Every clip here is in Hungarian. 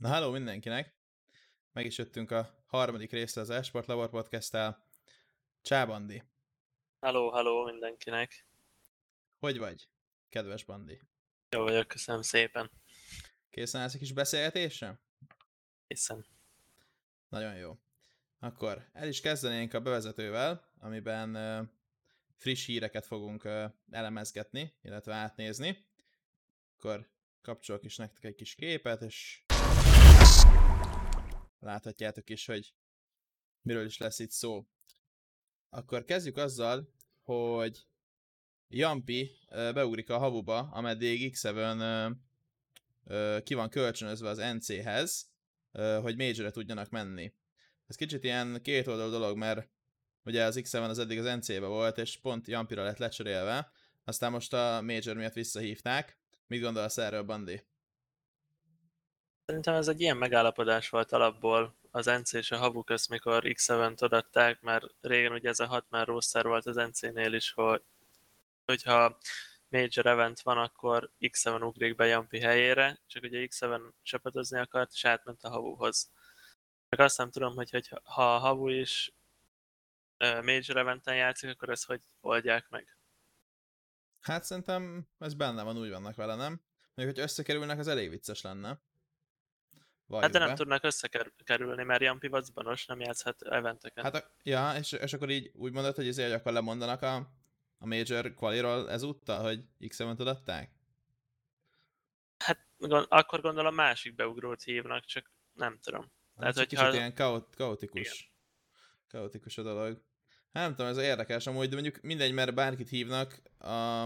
Na, halló mindenkinek! Meg is jöttünk a harmadik részre az Esport Labor podcast Csá, Bandi! Halló, halló mindenkinek! Hogy vagy, kedves Bandi? Jó vagyok, köszönöm szépen. Készen állsz egy kis beszélgetésre? Készen. Nagyon jó. Akkor el is kezdenénk a bevezetővel, amiben uh, friss híreket fogunk uh, elemezgetni, illetve átnézni. Akkor kapcsolok is nektek egy kis képet, és láthatjátok is, hogy miről is lesz itt szó. Akkor kezdjük azzal, hogy Jampi beugrik a havuba, ameddig X7 ki van kölcsönözve az NC-hez, hogy major tudjanak menni. Ez kicsit ilyen két oldal dolog, mert ugye az X7 az eddig az NC-be volt, és pont Jampira lett lecserélve, aztán most a Major miatt visszahívták. Mit gondolsz erről, Bandi? Szerintem ez egy ilyen megállapodás volt alapból az NC és a Havu közt, mikor X7-t adatták, mert régen ugye ez a hat már roster volt az NC-nél is, hogy hogyha major event van, akkor X7 ugrik be Jampi helyére, csak ugye X7 csapatozni akart, és átment a Havuhoz. Csak azt nem tudom, hogy, hogy ha a Havu is major eventen játszik, akkor ezt hogy oldják meg? Hát szerintem ez benne van, úgy vannak vele, nem? Mondjuk, hogy összekerülnek, az elég vicces lenne. Valljuk hát de nem be. tudnak összekerülni, mert Jan Pivacbanos nem játszhat eventeken. Hát, a, ja, és, és akkor így úgy mondod, hogy ezért akkor lemondanak a, a Major Qualiról ezúttal, hogy x adták? Hát gond, akkor gondolom másik beugrót hívnak, csak nem tudom. Hát Tehát, hogy kicsit ha... ilyen kaot, kaotikus. Igen. Kaotikus a dolog. Hát nem tudom, ez érdekes amúgy, de mondjuk mindegy, mert bárkit hívnak, a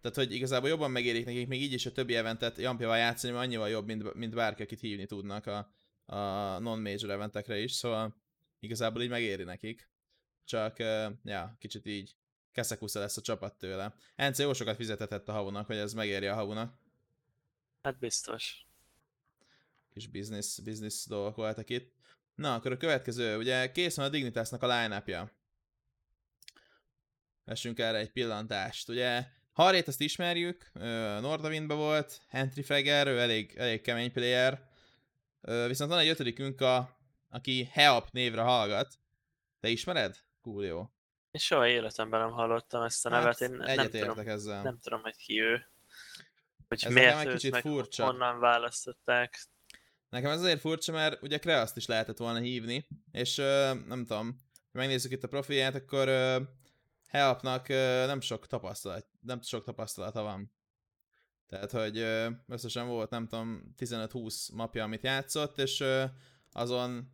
tehát, hogy igazából jobban megérik nekik még így is a többi eventet Jampival játszani, mert annyival jobb, mint, mint bárki, akit hívni tudnak a, a non-major eventekre is, szóval igazából így megéri nekik. Csak, uh, ja, kicsit így keszekusza lesz a csapat tőle. NC jó sokat fizetetett a havunak, hogy ez megéri a havunak. Hát biztos. Kis business, business dolgok voltak itt. Na, akkor a következő, ugye kész van a Dignitasnak a line -upja. Vessünk erre egy pillantást. Ugye Harét azt ismerjük, Nordavindbe volt, Henry Feger, ő elég, elég kemény player. Viszont van egy ötödikünk, a, aki Heap névre hallgat. Te ismered? Jó. Én soha életemben nem hallottam ezt a hát, nevet, én nem tudom, ezzel. nem tudom, hogy ki ő. Hogy ez miért egy kicsit meg furcsa. honnan választották. Nekem ez azért furcsa, mert ugye Kreaszt is lehetett volna hívni, és uh, nem tudom, ha megnézzük itt a profilját, akkor uh, Helpnak nem sok tapasztalat, nem sok tapasztalata van. Tehát, hogy összesen volt, nem tudom, 15-20 mapja, amit játszott, és azon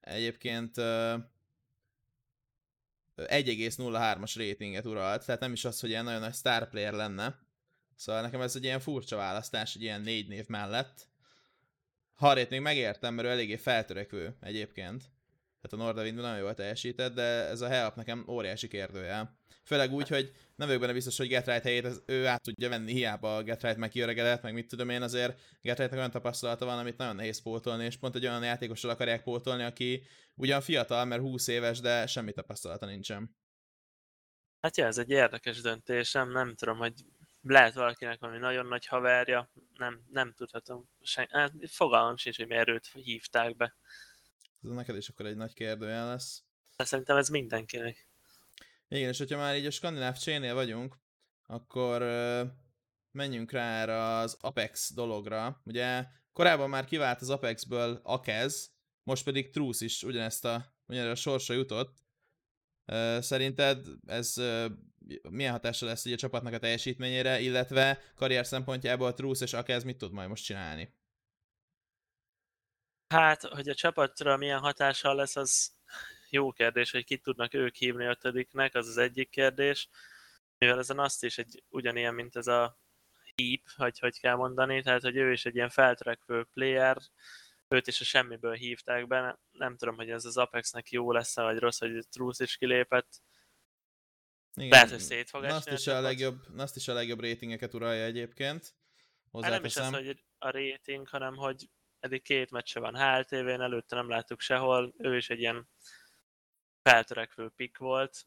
egyébként 1,03-as ratinget uralt, tehát nem is az, hogy ilyen nagyon nagy star player lenne. Szóval nekem ez egy ilyen furcsa választás, egy ilyen négy név mellett. Harét még megértem, mert ő eléggé feltörekvő egyébként. Tehát a Nordavindben nagyon jól teljesített, de ez a help nekem óriási kérdője. Főleg úgy, hogy nem vagyok benne biztos, hogy Getright helyét az, ő át tudja venni, hiába a Getright meg kiöregedett, meg mit tudom én, azért Getrightnek olyan tapasztalata van, amit nagyon nehéz pótolni, és pont egy olyan játékossal akarják pótolni, aki ugyan fiatal, mert 20 éves, de semmi tapasztalata nincsen. Hát ja, ez egy érdekes döntés, nem, nem tudom, hogy lehet valakinek valami nagyon nagy haverja, nem, nem tudhatom. Sen, hát fogalmam sincs, hogy miért őt hívták be. Ez neked is akkor egy nagy kérdőjel lesz. De szerintem ez mindenkinek. Igen, és hogyha már így a skandináv csénél vagyunk, akkor menjünk rá erre az Apex dologra. Ugye korábban már kivált az Apexből Akez, most pedig Truth is ugyanezt a, ugyanezt a sorsa jutott. Szerinted ez milyen hatása lesz így a csapatnak a teljesítményére, illetve karrier szempontjából Truth és Akez mit tud majd most csinálni? Hát, hogy a csapatra milyen hatással lesz, az jó kérdés, hogy kit tudnak ők hívni ötödiknek, az az egyik kérdés. Mivel ezen azt is egy ugyanilyen, mint ez a Heap, hogy hogy kell mondani, tehát hogy ő is egy ilyen feltörekvő player, őt is a semmiből hívták be, nem tudom, hogy ez az Apexnek jó lesz vagy rossz, hogy Truth is kilépett. Igen. Lehet, hogy szét fog. Azt is, a legjobb, azt is a legjobb ratingeket uralja egyébként. Hát nem is az, hogy a rating, hanem hogy eddig két meccse van HLTV-n, előtte nem láttuk sehol, ő is egy ilyen feltörekvő pick volt.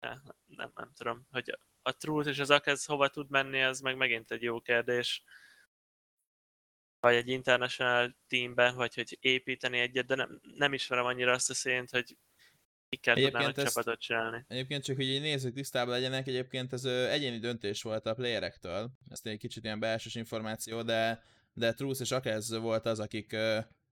Nem, nem, nem tudom, hogy a Truth és az Akez hova tud menni, az meg megint egy jó kérdés. vagy egy international teamben, vagy hogy építeni egyet, de nem, nem ismerem annyira azt a szént, hogy kikkel tudnának ezt, csapatot csinálni. Egyébként csak, hogy így nézzük tisztában legyenek, egyébként ez ö, egyéni döntés volt a playerektől, ezt egy kicsit ilyen belsős információ, de, de Truth és Akez volt az, akik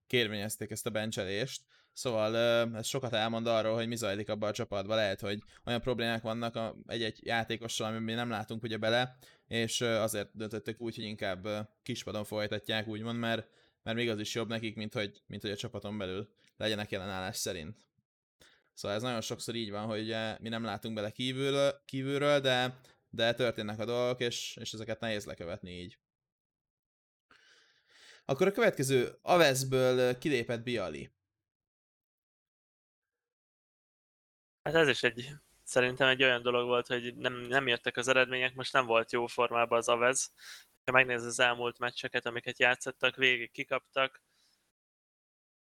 kérvényezték ezt a bencselést, Szóval ez sokat elmond arról, hogy mi zajlik abban a csapatban. Lehet, hogy olyan problémák vannak egy-egy játékossal, amiben mi nem látunk ugye bele, és azért döntöttek úgy, hogy inkább kispadon folytatják, úgymond, mert, mert még az is jobb nekik, mint hogy, mint hogy a csapaton belül legyenek jelenállás szerint. Szóval ez nagyon sokszor így van, hogy mi nem látunk bele kívülről, kívülről de, de történnek a dolgok, és, és ezeket nehéz lekövetni így. Akkor a következő Avesből kilépett Biali. Hát ez is egy, szerintem egy olyan dolog volt, hogy nem, nem jöttek az eredmények, most nem volt jó formában az Avez. Ha megnézed az elmúlt meccseket, amiket játszottak, végig kikaptak,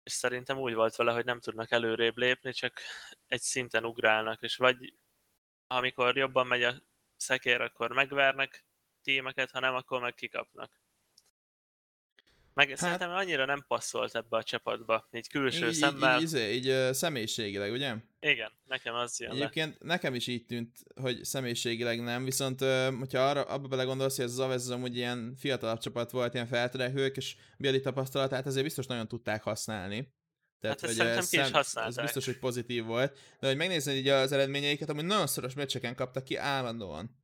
és szerintem úgy volt vele, hogy nem tudnak előrébb lépni, csak egy szinten ugrálnak, és vagy amikor jobban megy a szekér, akkor megvernek tímeket, ha nem, akkor meg kikapnak. Meg hát, szerintem annyira nem passzolt ebbe a csapatba, így külső így, szemmel. Így, így, így, így személyiségileg, ugye? Igen, nekem az jön Egyébként le. nekem is így tűnt, hogy személyiségileg nem, viszont hogyha arra, abba belegondolsz, hogy ez az Avez amúgy ilyen fiatalabb csapat volt, ilyen feltörekvők, és Bieli tapasztalatát azért biztos nagyon tudták használni. Tehát, hát hogy ez, ki is ez biztos, hogy pozitív volt. De hogy megnézni így az eredményeiket, amúgy nagyon szoros meccseken kaptak ki állandóan.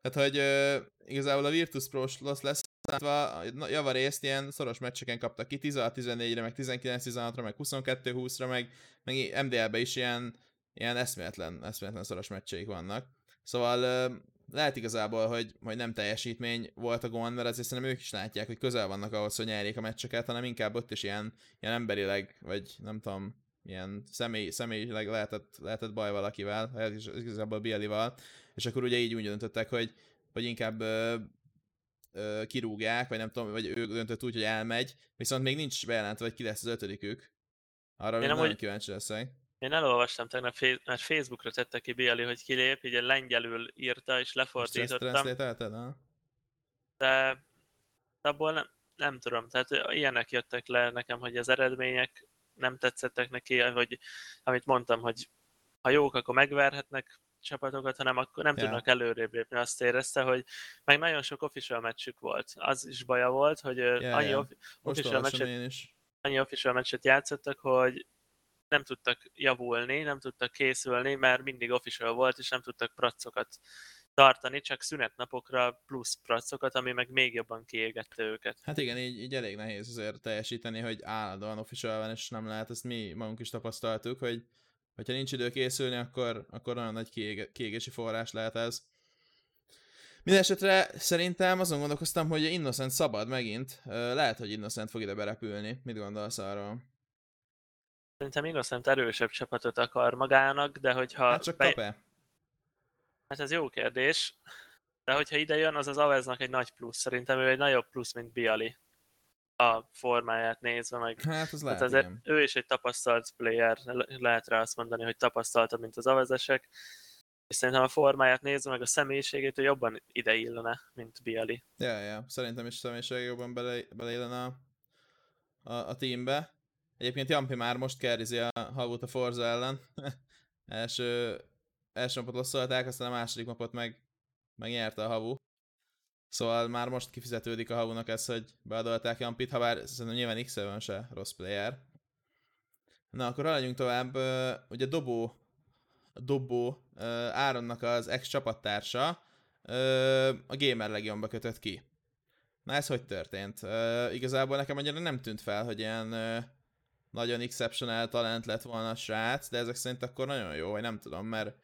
Tehát, hogy uh, igazából a Virtus Pro lesz számítva javarészt ilyen szoros meccseken kaptak ki, 16-14-re, meg 19-16-ra, meg 22-20-ra, meg, meg MDL-be is ilyen, ilyen eszméletlen, eszméletlen szoros meccseik vannak. Szóval lehet igazából, hogy, hogy nem teljesítmény volt a gond, mert azért szerintem ők is látják, hogy közel vannak ahhoz, hogy nyerjék a meccseket, hanem inkább ott is ilyen, ilyen emberileg, vagy nem tudom, ilyen személy, személyileg lehetett, lehetett baj valakivel, igazából Bielival, és akkor ugye így úgy döntöttek, hogy, hogy inkább kirúgják, vagy nem tudom, vagy ő döntött úgy, hogy elmegy, viszont még nincs bejelentve, hogy ki lesz az ötödikük. Arra én nagyon kíváncsi leszek. Én elolvastam tegnap, mert Facebookra tette ki Bieli, hogy kilép, így lengyelül írta, és lefordítottam. de, de abból nem, nem tudom, tehát ilyenek jöttek le nekem, hogy az eredmények nem tetszettek neki, hogy amit mondtam, hogy ha jók, akkor megverhetnek, csapatokat, hanem akkor nem yeah. tudnak előrébb lépni. Azt érezte, hogy meg nagyon sok official meccsük volt. Az is baja volt, hogy yeah, annyi yeah. official, meccset, annyi official meccset játszottak, hogy nem tudtak javulni, nem tudtak készülni, mert mindig official volt, és nem tudtak pracokat tartani, csak szünetnapokra plusz pracokat, ami meg még jobban kiégette őket. Hát igen, így, így elég nehéz azért teljesíteni, hogy állandóan official van, és nem lehet, ezt mi magunk is tapasztaltuk, hogy hogyha nincs idő készülni, akkor, akkor nagyon nagy kiég, kiégési forrás lehet ez. Mindenesetre szerintem azon gondolkoztam, hogy Innocent szabad megint. Lehet, hogy Innocent fog ide berepülni. Mit gondolsz arról? Szerintem Innocent erősebb csapatot akar magának, de hogyha... Hát csak be... kap-e? Hát ez jó kérdés. De hogyha ide jön, az az Aveznak egy nagy plusz. Szerintem ő egy nagyobb plusz, mint Biali a formáját nézve, meg hát, az lehet, azért igen. ő is egy tapasztalt player, lehet rá azt mondani, hogy tapasztaltabb, mint az avezesek, és szerintem a formáját nézve, meg a személyiségét, ő jobban ide illene, mint Bieli. Ja, ja, szerintem is személyiség jobban bele, beleillene a, a, a teambe. Egyébként Jampi már most kerrizi a Havut a Forza ellen. első, első napot losszolták, aztán a második napot meg megnyerte a Havu. Szóval már most kifizetődik a havunak ez, hogy beadolták Jampit, ha bár szerintem nyilván x se rossz player. Na, akkor haladjunk tovább. Ugye Dobó, Dobó Áronnak az ex csapattársa a Gamer Legionba kötött ki. Na ez hogy történt? Igazából nekem annyira nem tűnt fel, hogy ilyen nagyon exceptional talent lett volna a srác, de ezek szerint akkor nagyon jó, vagy nem tudom, mert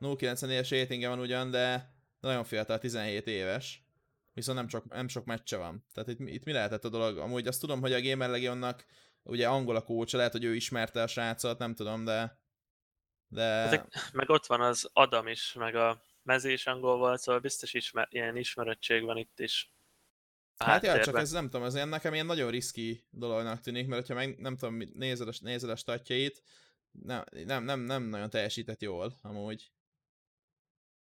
094-es ratingje van ugyan, de nagyon fiatal, 17 éves viszont nem, csak, nem sok meccse van. Tehát itt, itt mi lehetett a dolog? Amúgy azt tudom, hogy a Gamer Legionnak ugye angol a coach, lehet, hogy ő ismerte a srácot, nem tudom, de... de... Ezek, meg ott van az Adam is, meg a mezés angol volt, szóval biztos ismer, ilyen ismerettség van itt is. Hát ja, csak ez nem tudom, ez ilyen, nekem ilyen nagyon riszki dolognak tűnik, mert hogyha meg nem tudom, nézed a, nézed a statjait, nem, nem, nem, nem nagyon teljesített jól, amúgy.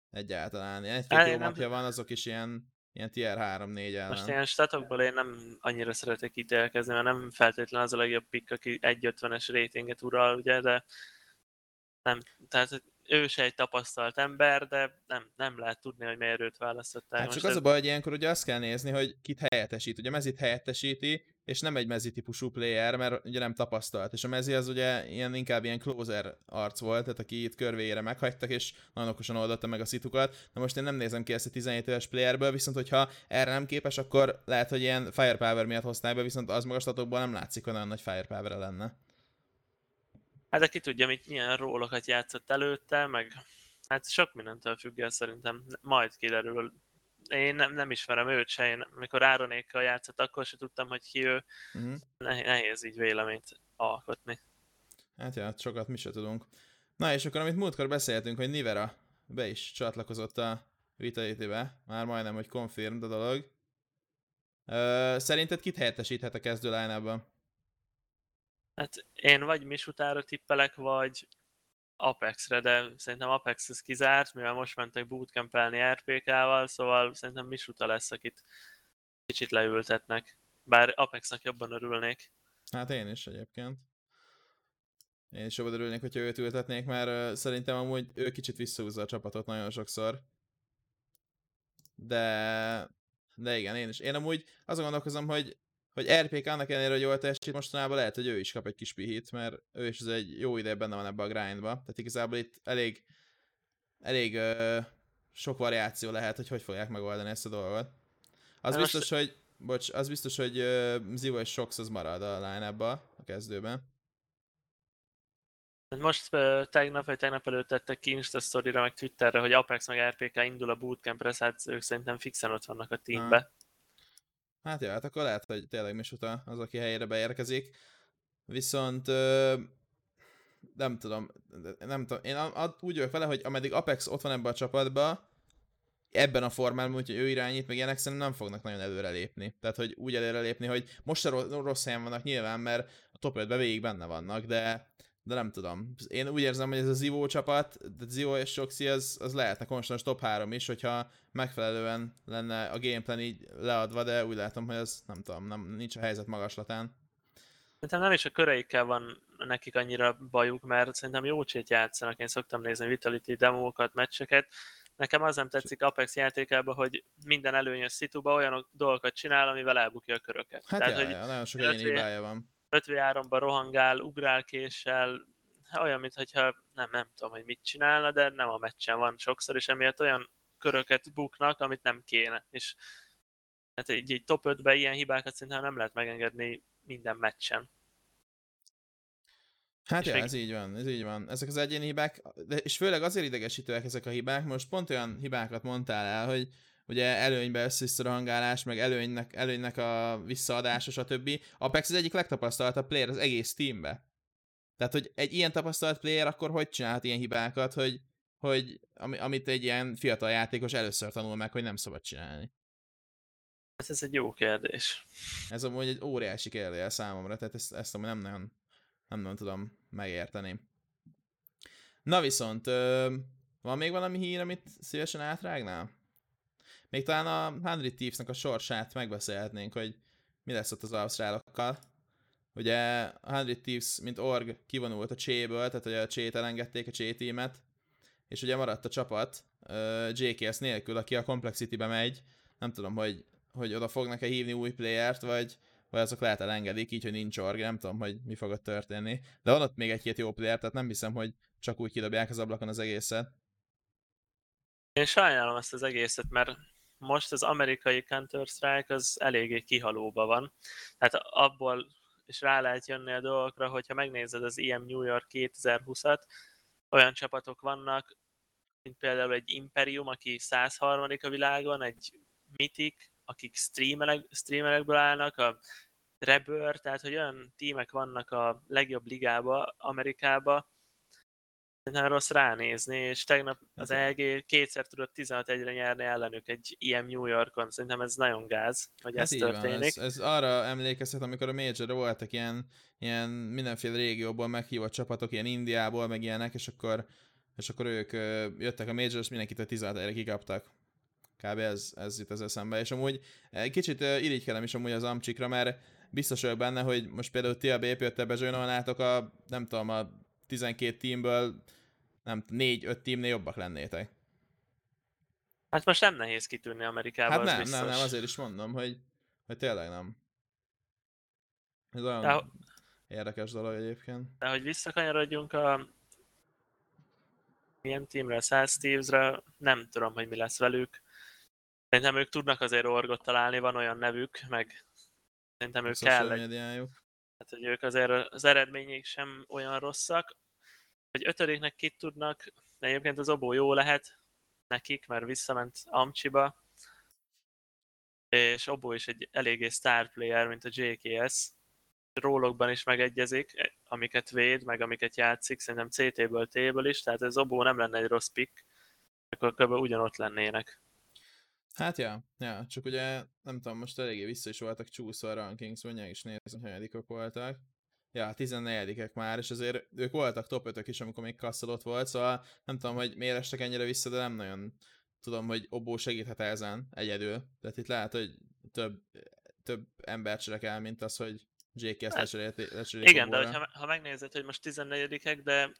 Egyáltalán. Egy-két jó nem... van, azok is ilyen ilyen tier 3-4 ellen. Most ilyen statokból én nem annyira szeretek ítélkezni, mert nem feltétlenül az a legjobb pick, aki 1.50-es ratinget ural, ugye, de nem, tehát ő se egy tapasztalt ember, de nem, nem lehet tudni, hogy miért őt választották. Hát csak az a baj, hogy ilyenkor ugye azt kell nézni, hogy kit helyettesít. Ugye mezit helyettesíti, és nem egy mezi típusú player, mert ugye nem tapasztalt. És a mezi az ugye ilyen, inkább ilyen closer arc volt, tehát aki itt körvéjére meghagytak, és nagyon okosan oldotta meg a szitukat. Na most én nem nézem ki ezt a 17 éves playerből, viszont hogyha erre nem képes, akkor lehet, hogy ilyen firepower miatt hozták be, viszont az magastatokból nem látszik, hogy nagyon nagy firepower lenne. Hát de ki tudja, mit, milyen rólokat játszott előtte, meg hát sok mindentől függ el szerintem, majd kiderül. Én nem, nem ismerem őt se, én amikor Áronékkal játszott, akkor se tudtam, hogy ki ő. Uh-huh. Nehéz így véleményt alkotni. Hát ja, sokat mi se tudunk. Na és akkor, amit múltkor beszéltünk, hogy Nivera be is csatlakozott a Vitality-be, már majdnem, hogy confirmed a dolog. Ö, szerinted kit helyettesíthet a kezdő line Hát én vagy Misutára tippelek, vagy Apexre, de szerintem Apex ez kizárt, mivel most mentek bootcampelni RPK-val, szóval szerintem Misuta lesz, akit kicsit leültetnek. Bár Apexnak jobban örülnék. Hát én is egyébként. Én is jobban örülnék, hogyha őt ültetnék, mert szerintem amúgy ő kicsit visszahúzza a csapatot nagyon sokszor. De... De igen, én is. Én amúgy azon gondolkozom, hogy hogy RPK annak ellenére, hogy jól teljesít mostanában, lehet, hogy ő is kap egy kis pihit, mert ő is az egy jó ideje benne van ebbe a grindba. Tehát igazából itt elég, elég ö, sok variáció lehet, hogy hogy fogják megoldani ezt a dolgot. Az De biztos, most... hogy bocs, az biztos, hogy Zivo és Shox az marad a line a kezdőben. Most tegnap vagy tegnap előtt tettek ki Insta story meg Twitterre, hogy Apex meg RPK indul a bootcampre, hát ők szerintem fixen ott vannak a teambe. Ha. Hát jó, hát akkor lehet, hogy tényleg Misuta az, aki helyére beérkezik. Viszont ö, nem tudom, nem tudom, én úgy vagyok vele, hogy ameddig Apex ott van ebben a csapatban, ebben a formában, úgyhogy ő irányít, meg ilyenek szerintem nem fognak nagyon előrelépni. Tehát, hogy úgy előrelépni, hogy most a rossz helyen vannak nyilván, mert a top 5-ben végig benne vannak, de de nem tudom. Én úgy érzem, hogy ez a Zivó csapat, de Zivó és Soxi az, az lehetne konstans top 3 is, hogyha megfelelően lenne a gameplan így leadva, de úgy látom, hogy ez nem tudom, nem, nincs a helyzet magaslatán. Szerintem nem is a köreikkel van nekik annyira bajuk, mert szerintem jó csét játszanak. Én szoktam nézni Vitality demókat, meccseket. Nekem az nem tetszik Apex játékában, hogy minden előnyös szituba olyan dolgokat csinál, amivel elbukja a köröket. Hát Tehát, jaj, hogy nagyon sok egyéni van 5v3-ban rohangál, ugrál késsel, olyan, mintha nem, nem tudom, hogy mit csinálna, de nem a meccsen van sokszor, és emiatt olyan köröket buknak, amit nem kéne. És hát egy, egy top 5-ben ilyen hibákat szerintem nem lehet megengedni minden meccsen. Hát ja, ez így van, ez így van. Ezek az egyéni hibák, de, és főleg azért idegesítőek ezek a hibák, most pont olyan hibákat mondtál el, hogy ugye előnybe össze hangálás, meg előnynek, előnynek a visszaadása, stb. Apex az egyik legtapasztaltabb player az egész teambe. Tehát, hogy egy ilyen tapasztalt player akkor hogy csinálhat ilyen hibákat, hogy, hogy amit egy ilyen fiatal játékos először tanul meg, hogy nem szabad csinálni. Hát ez egy jó kérdés. Ez amúgy egy óriási kérdés számomra, tehát ezt, ezt nem nagyon, nem nagyon tudom megérteni. Na viszont, van még valami hír, amit szívesen átrágnál? Még talán a Henry Thieves-nek a sorsát megbeszélhetnénk, hogy mi lesz ott az ausztrálokkal. Ugye a Henry Thieves, mint org kivonult a cséből, tehát hogy a csét elengedték a csé tímet, és ugye maradt a csapat uh, JKS nélkül, aki a Complexity-be megy. Nem tudom, hogy, hogy oda fognak-e hívni új playert, vagy, vagy azok lehet elengedik, így, hogy nincs org, nem tudom, hogy mi fog ott történni. De van ott még egy-két jó player, tehát nem hiszem, hogy csak úgy kidobják az ablakon az egészet. Én sajnálom ezt az egészet, mert most az amerikai Counter-Strike az eléggé kihalóba van. Tehát abból is rá lehet jönni a dolgokra, hogyha megnézed az IM New York 2020-at, olyan csapatok vannak, mint például egy Imperium, aki 103 a világon, egy Mythic, akik streamerek, streamerekből állnak, a Rebirth, tehát hogy olyan tímek vannak a legjobb ligába, Amerikába, nem rossz ránézni, és tegnap az EG kétszer tudott 16 1 nyerni ellenük egy ilyen New Yorkon, szerintem ez nagyon gáz, hogy hát ez történik. Van, ez, ez, arra emlékeztet, amikor a major voltak ilyen, ilyen mindenféle régióból meghívott csapatok, ilyen Indiából, meg ilyenek, és akkor, és akkor ők jöttek a major és mindenkit a 16 1 kikaptak. Kb. ez, ez jut az eszembe. És amúgy kicsit irigykedem is amúgy az amcsikra, mert biztos vagyok benne, hogy most például ti a BP jöttel bezsajnolnátok a, nem tudom, a 12 teamből nem 4-5 teamnél jobbak lennétek. Hát most nem nehéz kitűnni Amerikába, Hát nem, biztos. nem, nem, azért is mondom, hogy, hogy tényleg nem. Ez olyan De, érdekes dolog egyébként. de hogy visszakanyarodjunk a milyen teamre, 100 Steves-re, nem tudom, hogy mi lesz velük. Szerintem ők tudnak azért orgot találni, van olyan nevük, meg szerintem ők kell egy. Hát, hogy ők azért az eredmények sem olyan rosszak. Hogy ötödiknek kit tudnak, egyébként az obó jó lehet nekik, mert visszament Amcsiba. És Obó is egy eléggé star player, mint a JKS. Rólokban is megegyezik, amiket véd, meg amiket játszik, szerintem CT-ből, T-ből is, tehát ez Obó nem lenne egy rossz pick, akkor kb. ugyanott lennének. Hát ja, ja, csak ugye nem tudom, most eléggé vissza is voltak csúszva a rankings, mondják is nézni, hogy hanyadikok voltak. Ja, 14 már, és azért ők voltak top 5 is, amikor még Kasszal ott volt, szóval nem tudom, hogy miért estek ennyire vissza, de nem nagyon tudom, hogy Obó segíthet ezen egyedül. Tehát itt lehet, hogy több, több ember cserekel, mint az, hogy JK ezt lecserélik Igen, de hogyha, ha megnézed, hogy most 14 de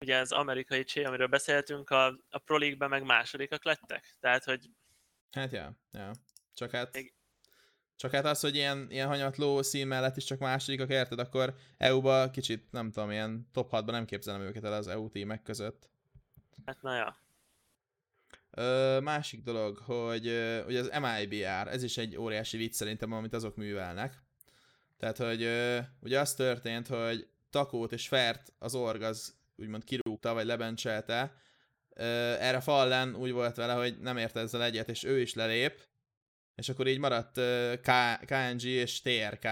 ugye az amerikai csé, amiről beszéltünk, a, a Pro League-ben meg másodikak lettek. Tehát, hogy Hát ja, ja. Csak hát... Még- Csak hát az, hogy ilyen, ilyen hanyatló szín mellett is csak másodikak, érted? Akkor EU-ba kicsit, nem tudom, ilyen top 6-ban nem képzelem őket el az EU tímek között. hát na ja. Ö, másik dolog, hogy ugye az MIBR, ez is egy óriási vicc szerintem, amit azok művelnek. Tehát, hogy ö, ugye az történt, hogy Takót és Fert az org az úgymond kirúgta, vagy lebencselte. Erre Fallen úgy volt vele, hogy nem ért ezzel egyet, és ő is lelép. És akkor így maradt K- KNG és TRK.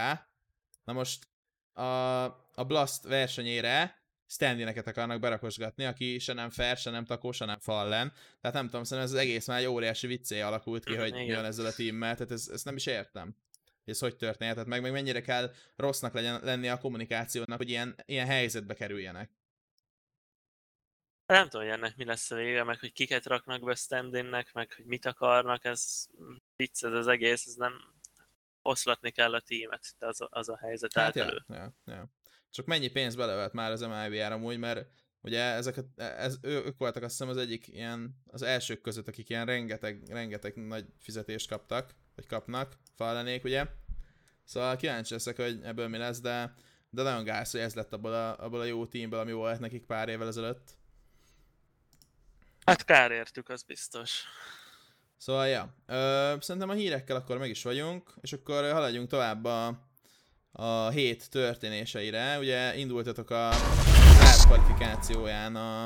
Na most a, a Blast versenyére standineket akarnak berakosgatni, aki se nem Fer, se nem Takó, se nem Fallen. Tehát nem tudom, szerintem ez az egész már egy óriási viccé alakult ki, hogy mi van ezzel a teammel, tehát ez, ezt nem is értem. Ez hogy történhetett meg, meg mennyire kell rossznak legyen, lenni a kommunikációnak, hogy ilyen, ilyen helyzetbe kerüljenek. Nem tudom, hogy ennek mi lesz a vége, meg hogy kiket raknak be stand meg hogy mit akarnak, ez vicc ez az egész, ez nem oszlatni kell a tímet, de az a, az a helyzet Hát állt ja, ja, ja. Csak mennyi pénz belevett már az MIBR amúgy, mert ugye ezeket, ez, ő, ők voltak azt hiszem az egyik ilyen, az elsők között, akik ilyen rengeteg, rengeteg nagy fizetést kaptak, vagy kapnak, fallenék ugye. Szóval kíváncsi leszek, hogy ebből mi lesz, de, de nagyon gáz, hogy ez lett abból a, abból a jó teamből, ami volt nekik pár évvel ezelőtt. Hát kár értük, az biztos. Szóval, ja. Ö, szerintem a hírekkel akkor meg is vagyunk, és akkor haladjunk tovább a, a hét történéseire. Ugye indultatok a kvalifikációján a,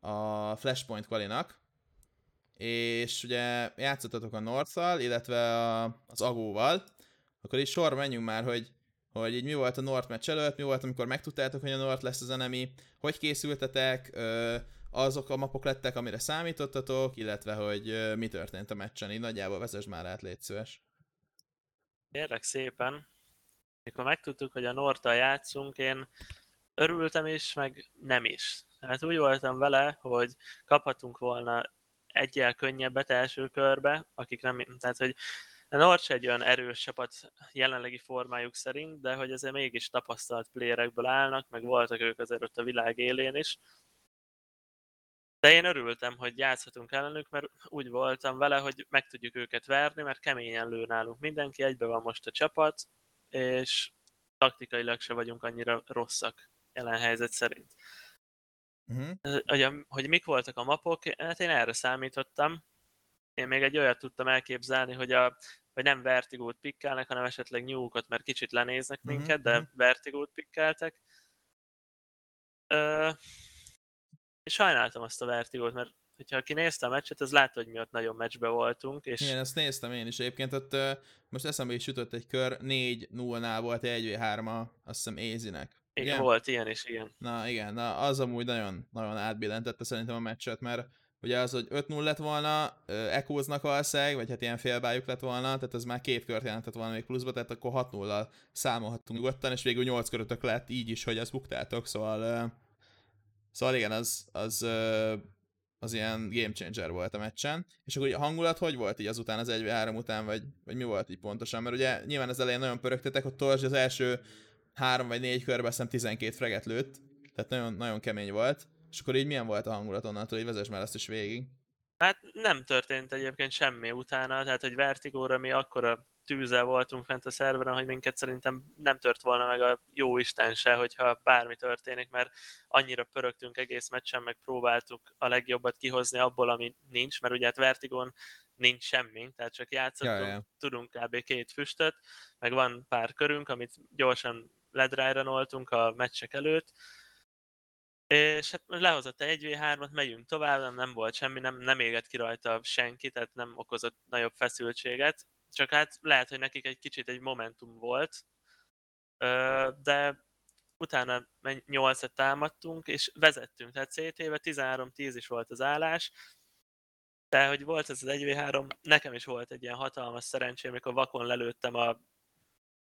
a Flashpoint kvalinak, és ugye játszottatok a Northal, illetve a, az Agóval. Akkor is sorba menjünk már, hogy, hogy így mi volt a North meccs előtt, mi volt, amikor megtudtátok, hogy a North lesz az enemy, hogy készültetek, ö, azok a mapok lettek, amire számítottatok, illetve hogy mi történt a meccsen. Így nagyjából vezess már át, légy szíves. Kérlek szépen, mikor megtudtuk, hogy a Nortal játszunk, én örültem is, meg nem is. Hát úgy voltam vele, hogy kaphatunk volna egyel könnyebbet első körbe, akik nem, tehát hogy a Nord se egy olyan erős csapat jelenlegi formájuk szerint, de hogy azért mégis tapasztalt playerekből állnak, meg voltak ők azért ott a világ élén is. De én örültem, hogy játszhatunk ellenük, mert úgy voltam vele, hogy meg tudjuk őket verni, mert keményen lő nálunk mindenki, egybe van most a csapat, és taktikailag se vagyunk annyira rosszak jelen helyzet szerint. Uh-huh. Hogy, a- hogy mik voltak a mapok, hát én erre számítottam. Én még egy olyat tudtam elképzelni, hogy, a, hogy nem vertigót pikkelnek, hanem esetleg nyúkot, mert kicsit lenéznek Mhm, minket, de mhm. vertigót pikkeltek. Ö, és sajnáltam azt a vertigót, mert hogyha aki nézte a meccset, az látta, hogy mi ott nagyon meccsbe voltunk, és Igen, ezt néztem én is egyébként, ott ö, most eszembe is jutott egy kör, 4-0-nál volt egy 1v3 a, azt hiszem Ézinek. igen, volt ilyen is, igen. Na igen, na az amúgy nagyon, nagyon átbillentette szerintem a meccset, mert ugye az, hogy 5-0 lett volna, ekóznak valószínűleg, vagy hát ilyen félbájuk lett volna, tehát ez már két kört jelentett volna még pluszba, tehát akkor 6-0-al számolhattunk nyugodtan, és végül 8 körötök lett így is, hogy azt buktátok, szóval, szóval igen, az, az, az ilyen game changer volt a meccsen, és akkor a hangulat hogy volt így azután, az 1v3 után, vagy, vagy mi volt így pontosan? Mert ugye nyilván az elején nagyon pörögtetek, hogy Torzs az első három vagy négy körben azt 12 freget lőtt, tehát nagyon, nagyon kemény volt, és akkor így milyen volt a hangulat onnantól, hogy vezess már ezt is végig? Hát nem történt egyébként semmi utána, tehát hogy Vertigóra mi akkora tűzzel voltunk fent a szerveren, hogy minket szerintem nem tört volna meg a jó Isten se, hogyha bármi történik, mert annyira pörögtünk egész meccsen, meg próbáltuk a legjobbat kihozni abból, ami nincs, mert ugye hát Vertigon nincs semmi, tehát csak játszottunk, ja, ja. tudunk kb. két füstöt, meg van pár körünk, amit gyorsan ledrájranoltunk a meccsek előtt, és hát lehozott egy 1v3-at, megyünk tovább, nem, nem volt semmi, nem, nem égett ki rajta senki, tehát nem okozott nagyobb feszültséget, csak hát lehet, hogy nekik egy kicsit egy momentum volt, de utána 8-et támadtunk, és vezettünk, tehát CT-be 13-10 is volt az állás, de hogy volt ez az 1v3, nekem is volt egy ilyen hatalmas szerencsém, amikor vakon lelőttem a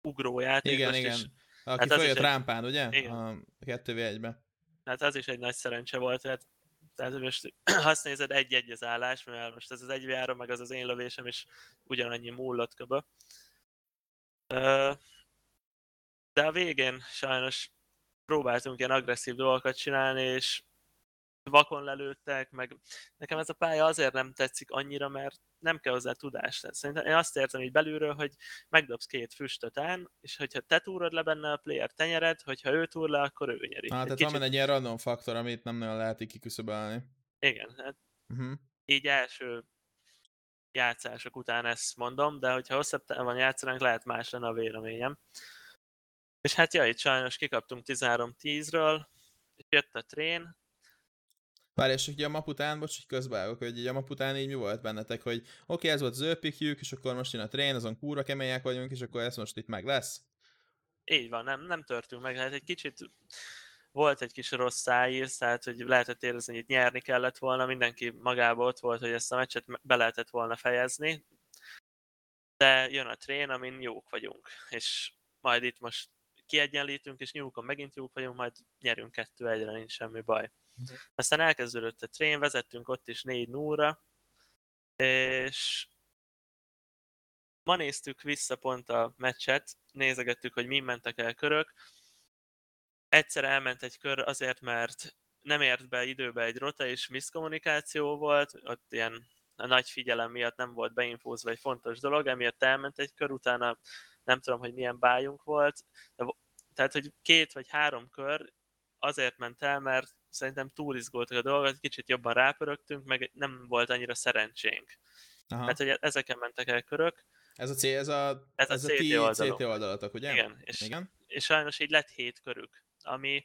ugrójátékost. Igen, igen. És, Aki hát följött egy... rámpán, ugye? Igen. A 2v1-be. Hát az is egy nagy szerencse volt, tehát, tehát most azt nézed egy-egy az állás, mert most ez az 1 v meg az az én lövésem is ugyanannyi múlott köbö. De a végén sajnos próbáltunk ilyen agresszív dolgokat csinálni, és vakon lelőttek, meg nekem ez a pálya azért nem tetszik annyira, mert nem kell hozzá tudás. Szerintem én azt értem így belülről, hogy megdobsz két füstöt án, és hogyha te túrod le benne a player tenyered, hogyha ő túr le, akkor ő nyeri. Hát, tehát kicsit... van egy ilyen random faktor, amit nem nagyon lehet így kiküszöbölni. Igen, hát uh-huh. így első játszások után ezt mondom, de hogyha hosszabb van játszanánk, lehet más lenne a véleményem. És hát ja, itt sajnos kikaptunk 13-10-ről, és jött a trén, Várj, és ugye a map után, bocs, hogy közbeállok, hogy a map után így mi volt bennetek, hogy oké, okay, ez volt az és akkor most jön a trén, azon kúra kemények vagyunk, és akkor ez most itt meg lesz? Így van, nem, nem törtünk meg, hát egy kicsit volt egy kis rossz szájíz, tehát hogy lehetett érezni, hogy itt nyerni kellett volna, mindenki magába ott volt, hogy ezt a meccset be lehetett volna fejezni, de jön a trén, amin jók vagyunk, és majd itt most kiegyenlítünk, és nyúlkon megint jók vagyunk, majd nyerünk kettő egyre, nincs semmi baj. Aztán elkezdődött a trén, vezettünk ott is 4 0 és ma néztük vissza pont a meccset, nézegettük, hogy mi mentek el körök. Egyszer elment egy kör azért, mert nem ért be időbe egy rota, és miszkommunikáció volt, ott ilyen a nagy figyelem miatt nem volt beinfózva egy fontos dolog, emiatt elment egy kör, utána nem tudom, hogy milyen bájunk volt, de, tehát, hogy két vagy három kör azért ment el, mert szerintem túl izgultak a dolgok, kicsit jobban rápörögtünk, meg nem volt annyira szerencsénk. Aha. Hát, hogy ezeken mentek el körök. Ez a, C, ez a, ez, ez a, a CT, CT oldalatok, ugye? Igen és, Igen, és sajnos így lett hét körük, ami,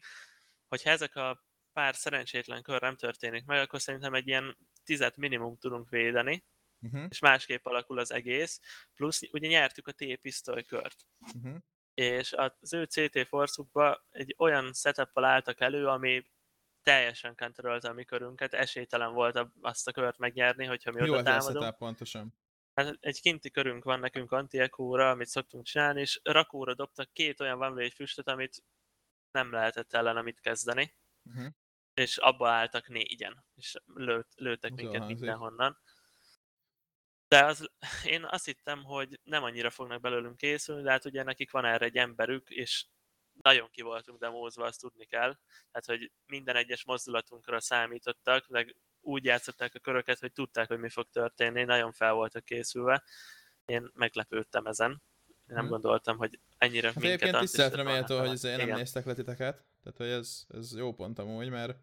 hogyha ezek a pár szerencsétlen kör nem történik meg, akkor szerintem egy ilyen tizet minimum tudunk védeni, uh-huh. és másképp alakul az egész. Plusz ugye nyertük a T-pisztoly kört. Uh-huh. És az ő CT forszukba egy olyan setup álltak elő, ami teljesen kanterolta a mi körünket, esélytelen volt azt a kört megnyerni, hogyha mi Jó oda támadunk. pontosan? Hát egy kinti körünk van nekünk anti amit szoktunk csinálni, és rakóra dobtak két olyan van egy füstöt, amit nem lehetett ellen mit kezdeni. Uh-huh. És abba álltak négyen, és lőtt, lőttek Utána minket mindenhonnan. De az, én azt hittem, hogy nem annyira fognak belőlünk készülni, de hát ugye nekik van erre egy emberük, és nagyon ki voltunk demózva, azt tudni kell. Tehát, hogy minden egyes mozdulatunkra számítottak, meg úgy játszották a köröket, hogy tudták, hogy mi fog történni, nagyon fel voltak készülve. Én meglepődtem ezen. Én nem hmm. gondoltam, hogy ennyire hát minket Egyébként tiszteletre méltó, hogy azért nem néztek le titeket. Tehát, hogy ez, ez jó pont amúgy, mert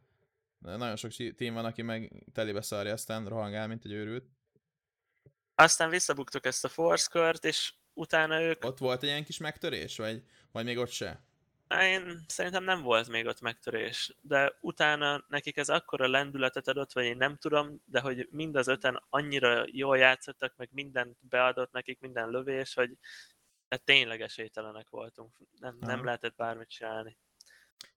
nagyon sok tím van, aki meg telibe szarja, aztán rohangál, mint egy őrült. Aztán visszabuktuk ezt a force kört, és utána ők... Ott volt egy ilyen kis megtörés, vagy, vagy még ott se? Én szerintem nem volt még ott megtörés, de utána nekik ez akkora lendületet adott, vagy én nem tudom, de hogy mind az öten annyira jól játszottak, meg mindent beadott nekik, minden lövés, hogy de tényleg esélytelenek voltunk. Nem, nem lehetett bármit csinálni.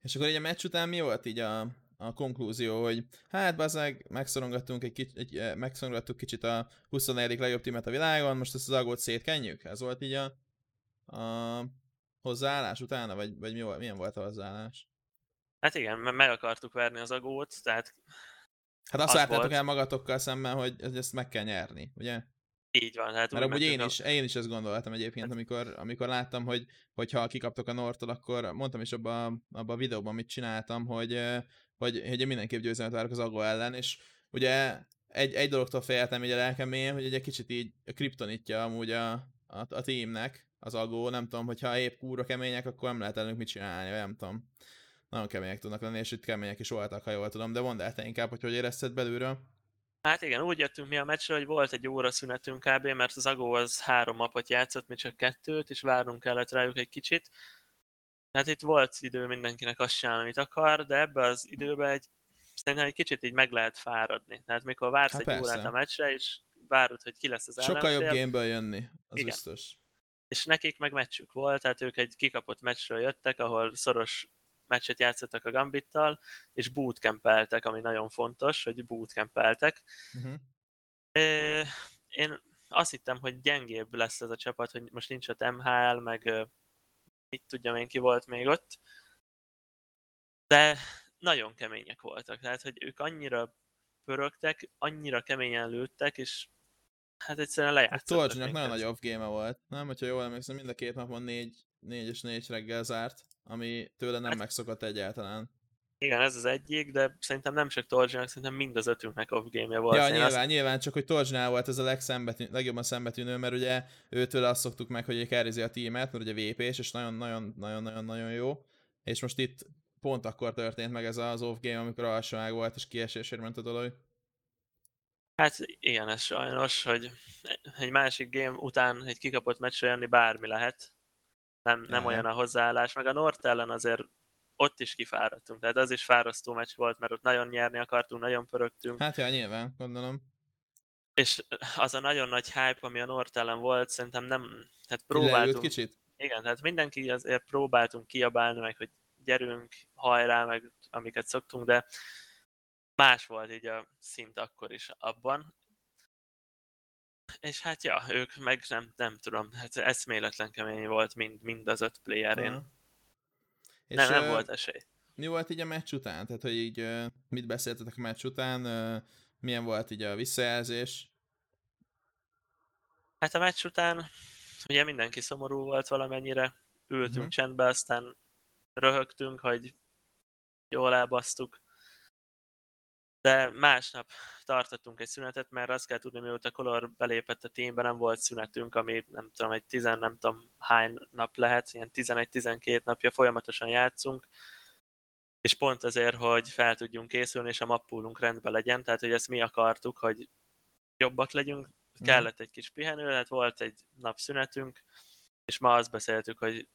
És akkor így a meccs után mi volt így a, a konklúzió, hogy hát bazeg, megszorongattunk egy kicsit, egy, eh, megszorongattuk kicsit a 24. legjobb tímet a világon, most ezt az agót szétkenjük? Ez volt így a, a hozzáállás utána, vagy, vagy mi milyen volt a hozzáállás? Hát igen, meg akartuk verni az agót, tehát Hát azt Az láttátok el magatokkal szemben, hogy ezt meg kell nyerni, ugye? Így van, hát Mert úgy én is, én is ezt gondoltam egyébként, amikor, amikor láttam, hogy hogyha kikaptok a Nortól, akkor mondtam is abban a, abba a videóban, amit csináltam, hogy, hogy, hogy mindenképp győzelmet várok az Agó ellen, és ugye egy, egy dologtól féltem így a lelkem mélyén, hogy egy kicsit így kriptonitja amúgy a, a, a teamnek az Agó, nem tudom, hogyha épp kúra kemények, akkor nem lehet ellenük mit csinálni, vagy nem tudom. Nagyon kemények tudnak lenni, és itt kemények is voltak, ha jól tudom, de mondd el te inkább, hogy hogy érezted belülről. Hát igen, úgy jöttünk mi a meccsre, hogy volt egy óra szünetünk kb, mert az Agó az három mapot játszott, mi csak kettőt, és várnunk kellett rájuk egy kicsit. Hát itt volt idő mindenkinek azt csinálni, amit akar, de ebbe az időbe egy, szerintem egy kicsit így meg lehet fáradni. Tehát mikor vársz Hát egy persze. órát a meccsre, és várod, hogy ki lesz az Sokkal jobb ellenfél, gameből jönni, az Igen. biztos. És nekik meg meccsük volt, tehát ők egy kikapott meccsről jöttek, ahol szoros meccset játszottak a Gambittal, és bootcampeltek, ami nagyon fontos, hogy bootcampeltek. Uh-huh. Én azt hittem, hogy gyengébb lesz ez a csapat, hogy most nincs ott MHL, meg mit tudjam én ki volt még ott. De nagyon kemények voltak, tehát hogy ők annyira pörögtek, annyira keményen lőttek, és hát egyszerűen A lejátszottak Torcsinak minket. nagyon nagy off game volt, nem? Hogyha jól emlékszem, mind a két napon négy, négy és négy reggel zárt, ami tőle nem Hát- megszokott egyáltalán. Igen, ez az egyik, de szerintem nem csak Torcsinak, szerintem mind az ötünknek off game volt. Ja, Én nyilván, azt, nyilván, csak hogy Torcsinál volt ez a legszembetű, legjobban szembetűnő, mert ugye őtől azt szoktuk meg, hogy kerrizi a tímet, mert ugye vp és nagyon-nagyon-nagyon-nagyon jó. És most itt pont akkor történt meg ez az off game, amikor alsóág volt, és kiesésért ment a dolog. Hát igen, ez sajnos, hogy egy másik game után egy kikapott meccsre jönni bármi lehet. Nem, nem Ja, olyan a hozzáállás, meg a Nort ellen azért ott is kifáradtunk, tehát az is fárasztó meccs volt, mert ott nagyon nyerni akartunk, nagyon pörögtünk, Hát ja, nyilván, gondolom. és az a nagyon nagy hype, ami a Nort ellen volt, szerintem nem, tehát Így leült próbáltunk, kicsit? igen, tehát mindenki azért próbáltunk kiabálni, meg hogy gyerünk, hajrá, meg amiket szoktunk, de más volt így a szint akkor is abban. És hát ja, ők meg nem, nem tudom, hát eszméletlen kemény volt mind, mind az öt playerén. Aha. És Nem, nem ö, volt esély. mi volt így a meccs után? Tehát, hogy így mit beszéltetek a meccs után? Milyen volt így a visszajelzés? Hát a meccs után ugye mindenki szomorú volt valamennyire, ültünk uh-huh. csendbe, aztán röhögtünk, hogy jól elbasztuk. De másnap tartottunk egy szünetet, mert azt kell tudni, mióta Color belépett a teambe, nem volt szünetünk, ami nem tudom, egy tizen, nem tudom hány nap lehet, ilyen 11-12 napja folyamatosan játszunk, és pont azért, hogy fel tudjunk készülni, és a mappulunk rendben legyen, tehát hogy ezt mi akartuk, hogy jobbak legyünk, Mhm. kellett egy kis pihenő, hát volt egy nap szünetünk, és ma azt beszéltük, hogy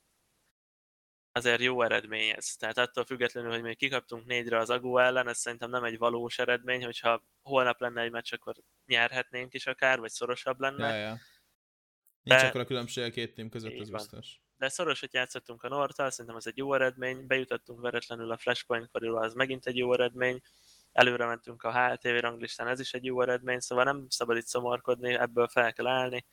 azért jó eredmény ez. Tehát attól függetlenül, hogy még kikaptunk négyre az Agó ellen, ez szerintem nem egy valós eredmény, hogyha holnap lenne egy meccs, akkor nyerhetnénk is akár, vagy szorosabb lenne. Ja, ja. Nincs De- akkor a különbség a két tím között, Így ez van. biztos. De szorosat játszottunk a Nortal, szerintem ez egy jó eredmény, bejutottunk veretlenül a Flashpoint kvaliba, az megint egy jó eredmény, előre mentünk a HLTV ranglistán, ez is egy jó eredmény, szóval nem szabad itt szomorkodni, ebből fel kell állni.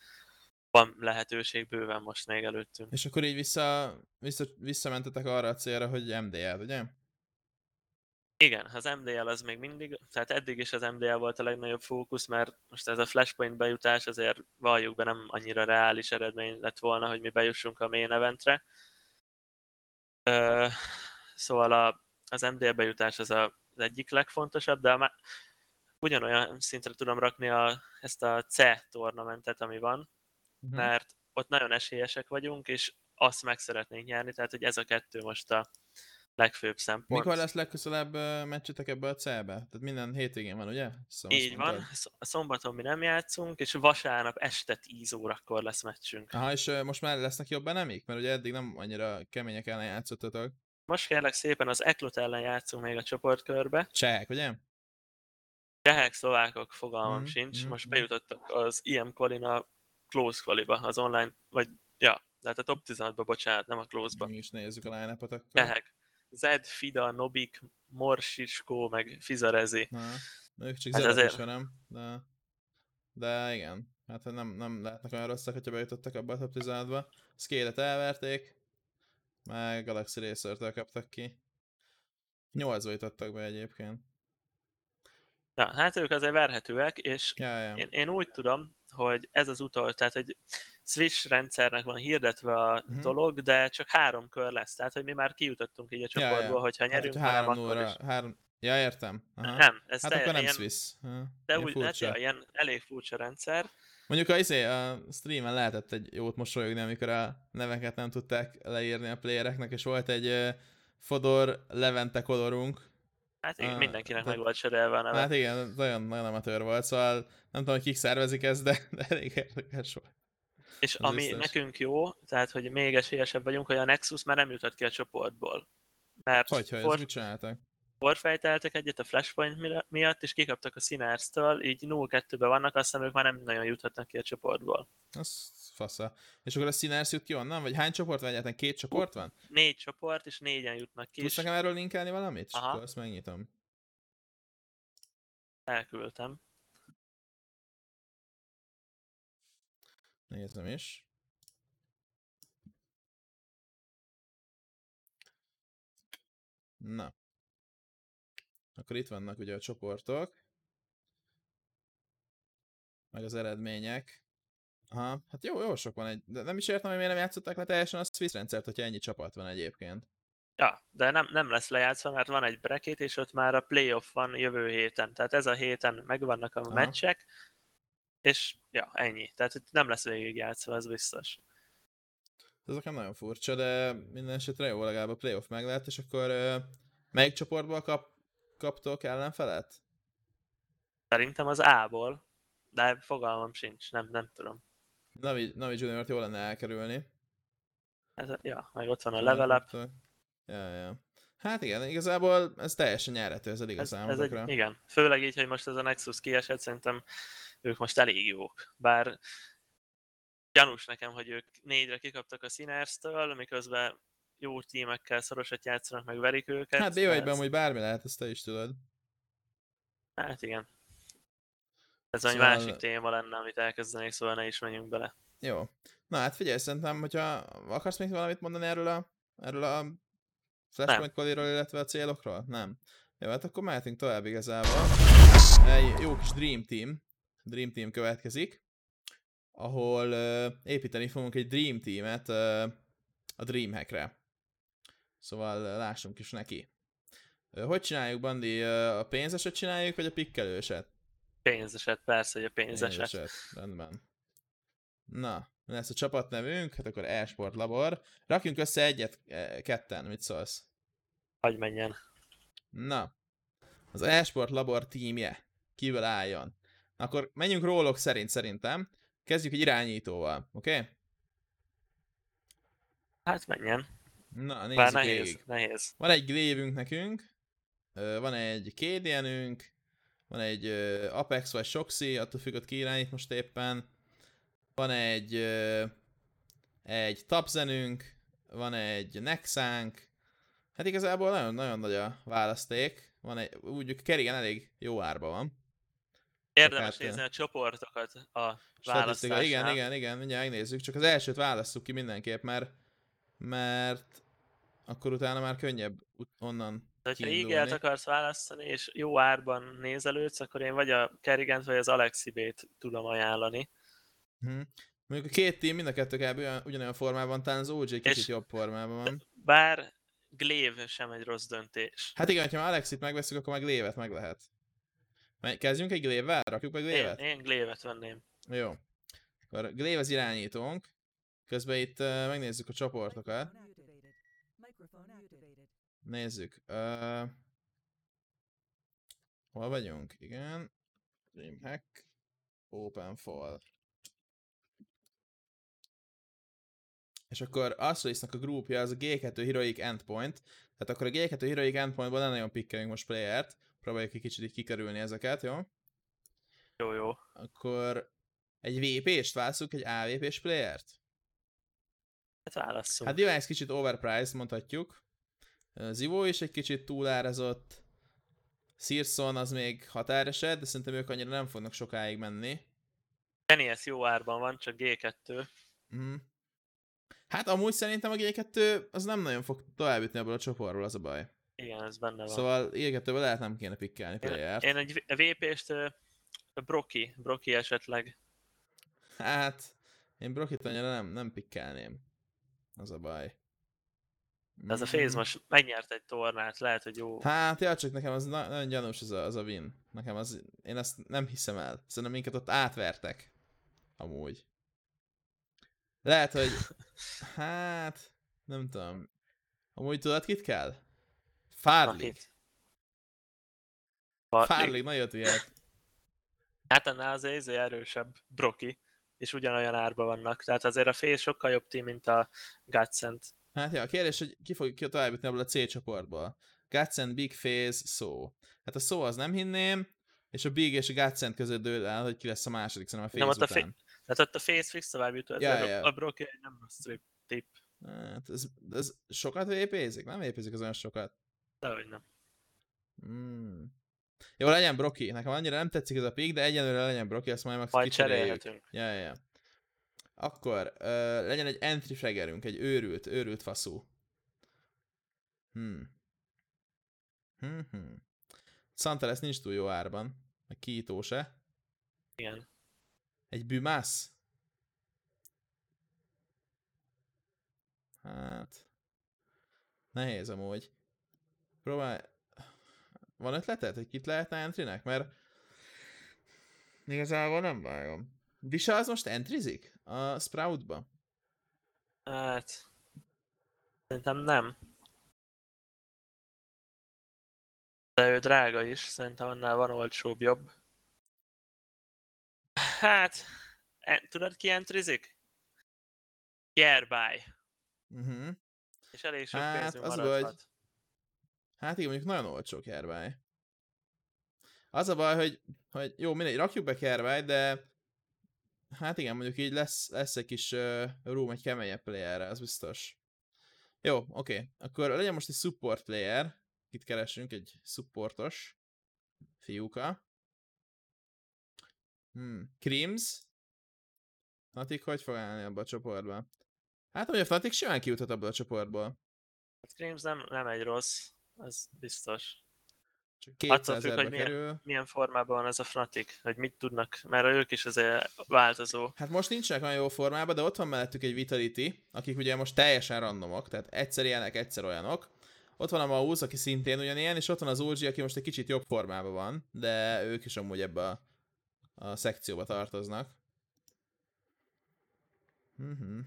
Van lehetőség bőven most még előttünk. És akkor így vissza, vissza, visszamentetek arra a célra, hogy MDL, ugye? Igen, az MDL az még mindig, tehát eddig is az MDL volt a legnagyobb fókusz, mert most ez a Flashpoint bejutás azért valljuk be nem annyira reális eredmény lett volna, hogy mi bejussunk a main eventre. Ö, szóval a, az MDL bejutás az a, az egyik legfontosabb, de a, ugyanolyan szintre tudom rakni a, ezt a C tornamentet, ami van, Uh-huh. mert ott nagyon esélyesek vagyunk, és azt meg szeretnénk nyerni, tehát hogy ez a kettő most a legfőbb szempont. Mikor lesz legközelebb meccsetek ebbe a célbe? Tehát minden hétvégén van, ugye? Szóval Így van, a szombaton mi nem játszunk, és vasárnap este 10 órakor lesz meccsünk. Aha, és most már lesznek jobb enemik? Mert ugye eddig nem annyira kemények ellen játszottatok. Most kérlek szépen az Eklot ellen játszunk még a csoportkörbe. Csehek, ugye? Csehek, szlovákok, fogalmam Mhm, sincs. mhm, Most mhm. bejutottak az IM Qualina close qualiba, az online, vagy ja, tehát a top 16-ba, bocsánat, nem a close-ba. Mi is nézzük a line akkor. Csehek. Zed, Fida, Nobik, Morsiskó, meg Fizarezi. Na, ők csak Hát hát azért- ismerem, de, de igen. Hát nem, nem lehetnek olyan rosszak, hogyha bejutottak abba a top 16-ba. Scale-et elverték, meg Galaxy Racer-től kaptak ki. 8 jutottak be egyébként. Na, hát ők azért verhetőek, és Ja, ja. én, én úgy tudom, hogy ez az utol, tehát egy Swish rendszernek van hirdetve a Mhm. dolog, de csak három kör lesz. Tehát, hogy mi már kijutottunk így a Ja, ja. csoportból, hogyha Hát, nyerünk, hanem három akkor óra, is. három... Ja, értem. Aha. Nem, ez Hát akkor nem ilyen, Swiss. Ha, de úgy, hát furcsa. ja, ilyen elég furcsa rendszer. Mondjuk a, izé, a streamen lehetett egy jót mosolyogni, amikor a neveket nem tudták leírni a playereknek, és volt egy Fodor Levente kolorunk. Hát igen, mindenkinek de- meg volt cserélve a neve. Hát igen, nagyon, nagyon amatőr volt, szóval nem tudom, hogy kik szervezik ezt, de, de elég érdekes volt. És az ami biztos. nekünk jó, tehát hogy még esélyesebb vagyunk, hogy a Nexus már nem jutott ki a csoportból. Mert Hogy, hogy, for, mit csináltak? Forfejteltek egyet a Flashpoint mi- miatt, és kikaptak a Sinners-től, így 0-2-ben vannak, azt hiszem ők már nem nagyon juthatnak ki a csoportból. Az fasza. És akkor a Sinners jut ki onnan? Vagy hány csoport van egyáltalán? Két csoport van? Négy csoport, és négyen jutnak ki, Tudsz nekem erről linkelni valamit? Aha. akkor azt megnyitom. elküldtem. Nézem is. Na. Akkor itt vannak ugye a csoportok. Meg az eredmények. Aha, hát jó, jó sok van egy, de nem is értem, hogy miért nem játszották le teljesen a Swiss rendszert, hogyha ennyi csapat van egyébként. Ja, de nem, nem lesz lejátszva, mert van egy bracket, és ott már a playoff van jövő héten. Tehát ez a héten megvannak a Aha. meccsek, és ja, ennyi. Tehát itt nem lesz végigjátszva, ez biztos. Ez nekem nagyon furcsa, de minden esetre jó, legalább a playoff meg lehet, és akkor ö, melyik csoportból kap, kaptok ellenfelet? Szerintem az A-ból, de fogalmam sincs, nem, nem tudom. Navi, Navi Junior-t jó lenne elkerülni. Ez, a- ja, meg ott van a level up. Ja, ja. Hát igen, igazából ez teljesen nyerhető ez a Ez, ez számotokra. egy, igen, főleg így, hogy most ez a Nexus kiesett, szerintem ők most elég jók. Bár gyanús nekem, hogy ők négyre kikaptak a Sinners-től, miközben jó tímekkel szorosat játszanak, meg verik őket. Hát BO1-ben ez- amúgy bármi lehet, ezt te is tudod. Hát igen. Ez szóval... egy másik téma lenne, amit elkezdenék, szóval ne is menjünk bele. Jó. Na hát figyelj, szerintem, hogyha akarsz még valamit mondani erről a, erről a Flashpoint kolliról, illetve a célokról? Nem. Jó, hát akkor mehetünk tovább igazából. Egy jó kis Dream Team. Dream Team következik, ahol uh, építeni fogunk egy Dream Teamet uh, a Dreamhackre. Szóval lássunk is neki. Hogy csináljuk, Bandi? A pénzeset csináljuk, vagy a pikkelőset? Pénzeset, persze, hogy a pénzeset. Pénzeset, rendben. Na, lesz a csapatnevünk? Hát akkor e-sport labor. Rakjunk össze egyet, e, ketten, mit szólsz? Hagy menjen. Na, az e-sport labor tímje. Kiből álljon? Akkor menjünk rólok szerint szerintem. Kezdjük egy irányítóval, oké? Okay? Hát menjen. Na, Bár nézzük nehéz, végig. nehéz. Van egy glévünk nekünk, van egy KDN-ünk, van egy Apex vagy Soxy, attól függ, ott ki irányít most éppen. Van egy, egy Tapzenünk, van egy Nexánk. Hát igazából nagyon, nagyon nagy a választék. Van egy, úgy Kerrigan elég jó árba van. Érdemes hát, nézni a csoportokat a választásnál. igen, igen, igen, mindjárt megnézzük. Csak az elsőt válasszuk ki mindenképp, mert, mert akkor utána már könnyebb onnan De hogyha ígért akarsz választani, és jó árban nézelődsz, akkor én vagy a Kerrigent, vagy az Alexibét tudom ajánlani. Hm. Mondjuk a két tím mind a kettő kb. olyan- ugyanolyan formában, talán az OG kicsit És- jobb formában van. Bár Glaive sem egy rossz döntés. Hát igen, ha Alexit megveszünk, akkor meg Glévet meg lehet. Kezdjünk egy Glévvel? Rakjuk meg Én, Glévet? én Glaive-et venném. Jó. Akkor Glév az irányítónk. Közben itt uh, megnézzük a csoportokat. Nézzük. Uh, hol vagyunk? Igen. Dreamhack. Open Fall. És akkor Astralis-nak a groupja az a G2 Heroic Endpoint. Tehát akkor a G2 Heroic Endpointból nem nagyon pikkelünk most playert. Próbáljuk egy kicsit így kikerülni ezeket, jó? Jó, jó. Akkor egy VP-st válaszunk, egy AVP-s playert? Hát válasszunk. Hát Device kicsit overpriced, mondhatjuk. Zivó is egy kicsit túlárazott. Searson az még határeset, de szerintem ők annyira nem fognak sokáig menni. Genius jó árban van, csak G2. Mhm. Hát amúgy szerintem a G2 az nem nagyon fog tovább jutni ebből a csoportból, az a baj. Igen, ez benne van. Szóval ilyekettőből lehet nem kéne pikkelni playert. Én egy VP-st Broki, Broki esetleg. Hát, én Brokit annyira nem, nem pikkelném. Az a baj. De ez a Mm. Phase most megnyert egy tornát, lehet, hogy jó. Hát, ja, csak nekem az na- nagyon gyanús az a, az a win. Nekem az, én azt nem hiszem el. Szerintem minket ott átvertek. Amúgy. Lehet, hogy... Hát... Nem tudom. Amúgy tudod, kit kell? Farley. Farley nagyot vihet. Hát annál azért izé erősebb Broki, és ugyanolyan árba vannak. Tehát azért a Phase sokkal jobb team, mint a Godsend. Hát ja, a kérdés, hogy ki fog ki tovább jutni abból a C csoportból. Gutsend, Big Phase, Szó. Hát a Szó az nem hinném, és a Big és a Gutsend között dől el, hogy ki lesz a második, szerintem a Nem, Phase ott a után. Tehát ott a Phase fix tovább jutott, Ja, ja, a egy nem rossz trip tip, Hát, ez, ez sokat vépézik? Nem vépézik az olyan sokat. de hogy nem. Hmm. Jó, legyen Broki. Nekem annyira nem tetszik ez a pick, de egyenlőre legyen Broki, azt majd max Majd cserélhetünk. Ja, ja, ja. Akkor uh, legyen egy entry flaggerünk, egy őrült, őrült faszú. Hmm. Hmm, hmm. Santa lesz nincs túl jó árban. Meg kiító se. Igen. Egy bümász? Hát... Nehéz amúgy. Próbálj... Van ötleted, hogy kit lehetne entrynek? Mert... Igazából nem vágom. Visa az most entrizik? A Sproutba? Hát... Szerintem nem. De ő drága is, szerintem annál van olcsóbb jobb. Hát... En, tudod ki entrizik? Gerby. Uh-huh. És elég sok Hát, pénzünk az maradhat. baj, Hát igen, mondjuk nagyon olcsó Kervály. Az a baj, hogy, hogy jó, mindegy, rakjuk be Kervály, de hát igen, mondjuk így lesz, lesz egy kis uh, room egy keményebb playerre, az biztos. Jó, oké. Okay. Akkor legyen most egy support player. Itt keresünk egy supportos fiúka. Hmm. Krims. Fnatic hogy fog állni abba a csoportba? Hát, hogy a Fnatic simán kijuthat abból a csoportból. Hát Grims nem, nem egy rossz, az biztos. Csak Attól 200 függ, hogy milyen- kerül. Milyen formában van ez a Fnatic, hogy mit tudnak, mert ők is azért változó. Hát most nincsenek olyan jó formában, de ott van mellettük egy Vitality, akik ugye most teljesen randomok, tehát egyszer ilyenek, egyszer olyanok. Ott van a Maus, aki szintén ugyanilyen, és ott van az OG, aki most egy kicsit jobb formában van, de ők is amúgy ebbe a, a szekcióba tartoznak. Mhm.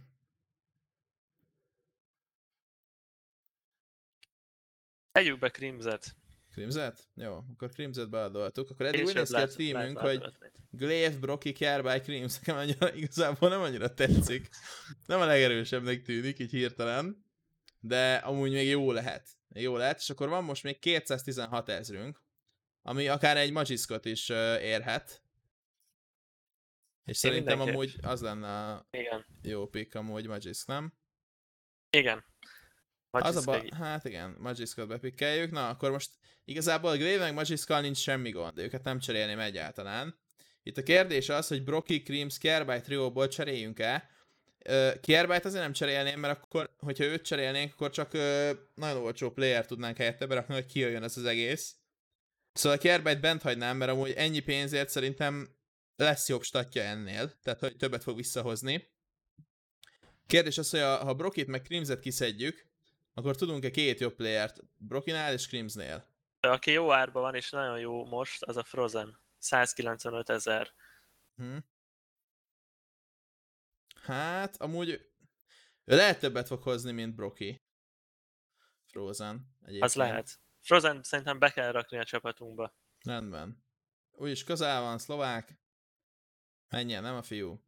Tegyük be Crimzet. Crimzet? Jó, akkor Crimzet beadoltuk. Akkor eddig úgy néz ki a teamünk, hogy. Glaive, Brocky, Kerby, Crims, nekem annyira, igazából nem annyira tetszik. Nem a legerősebbnek tűnik, így hirtelen. De amúgy még jó lehet. Jó lehet, és akkor van most még 216 ezrünk, ami akár egy Magiskot is érhet. És szerintem mindenképp. amúgy az lenne a Igen. jó pick amúgy Magisk, nem? Igen. Az a ba- hát igen, Magiskot bepikkeljük. Na, akkor most igazából Grave meg Magiskal nincs semmi gond, de őket nem cserélném egyáltalán. Itt a kérdés az, hogy Brocky, Creams, Kerbyte trióból cseréljünk-e. Kerbyte azért nem cserélném, mert akkor, hogyha őt cserélnénk, akkor csak nagyon olcsó player tudnánk helyette berakni, hogy kijöjjön ez az egész. Szóval a bent hagynám, mert amúgy ennyi pénzért szerintem lesz jobb statja ennél, tehát hogy többet fog visszahozni. Kérdés az, hogy a, ha Brokit meg Crimset kiszedjük, akkor tudunk-e két jobb playert Brokinál és Crimsnél? Aki jó árban van és nagyon jó most, az a Frozen. 195 ezer. Hm. Hát, amúgy ő lehet többet fog hozni, mint Broki. Frozen. Egyébként. Az lehet. Frozen szerintem be kell rakni a csapatunkba. Rendben. Úgyis közel van, szlovák. Menjen, nem a fiú.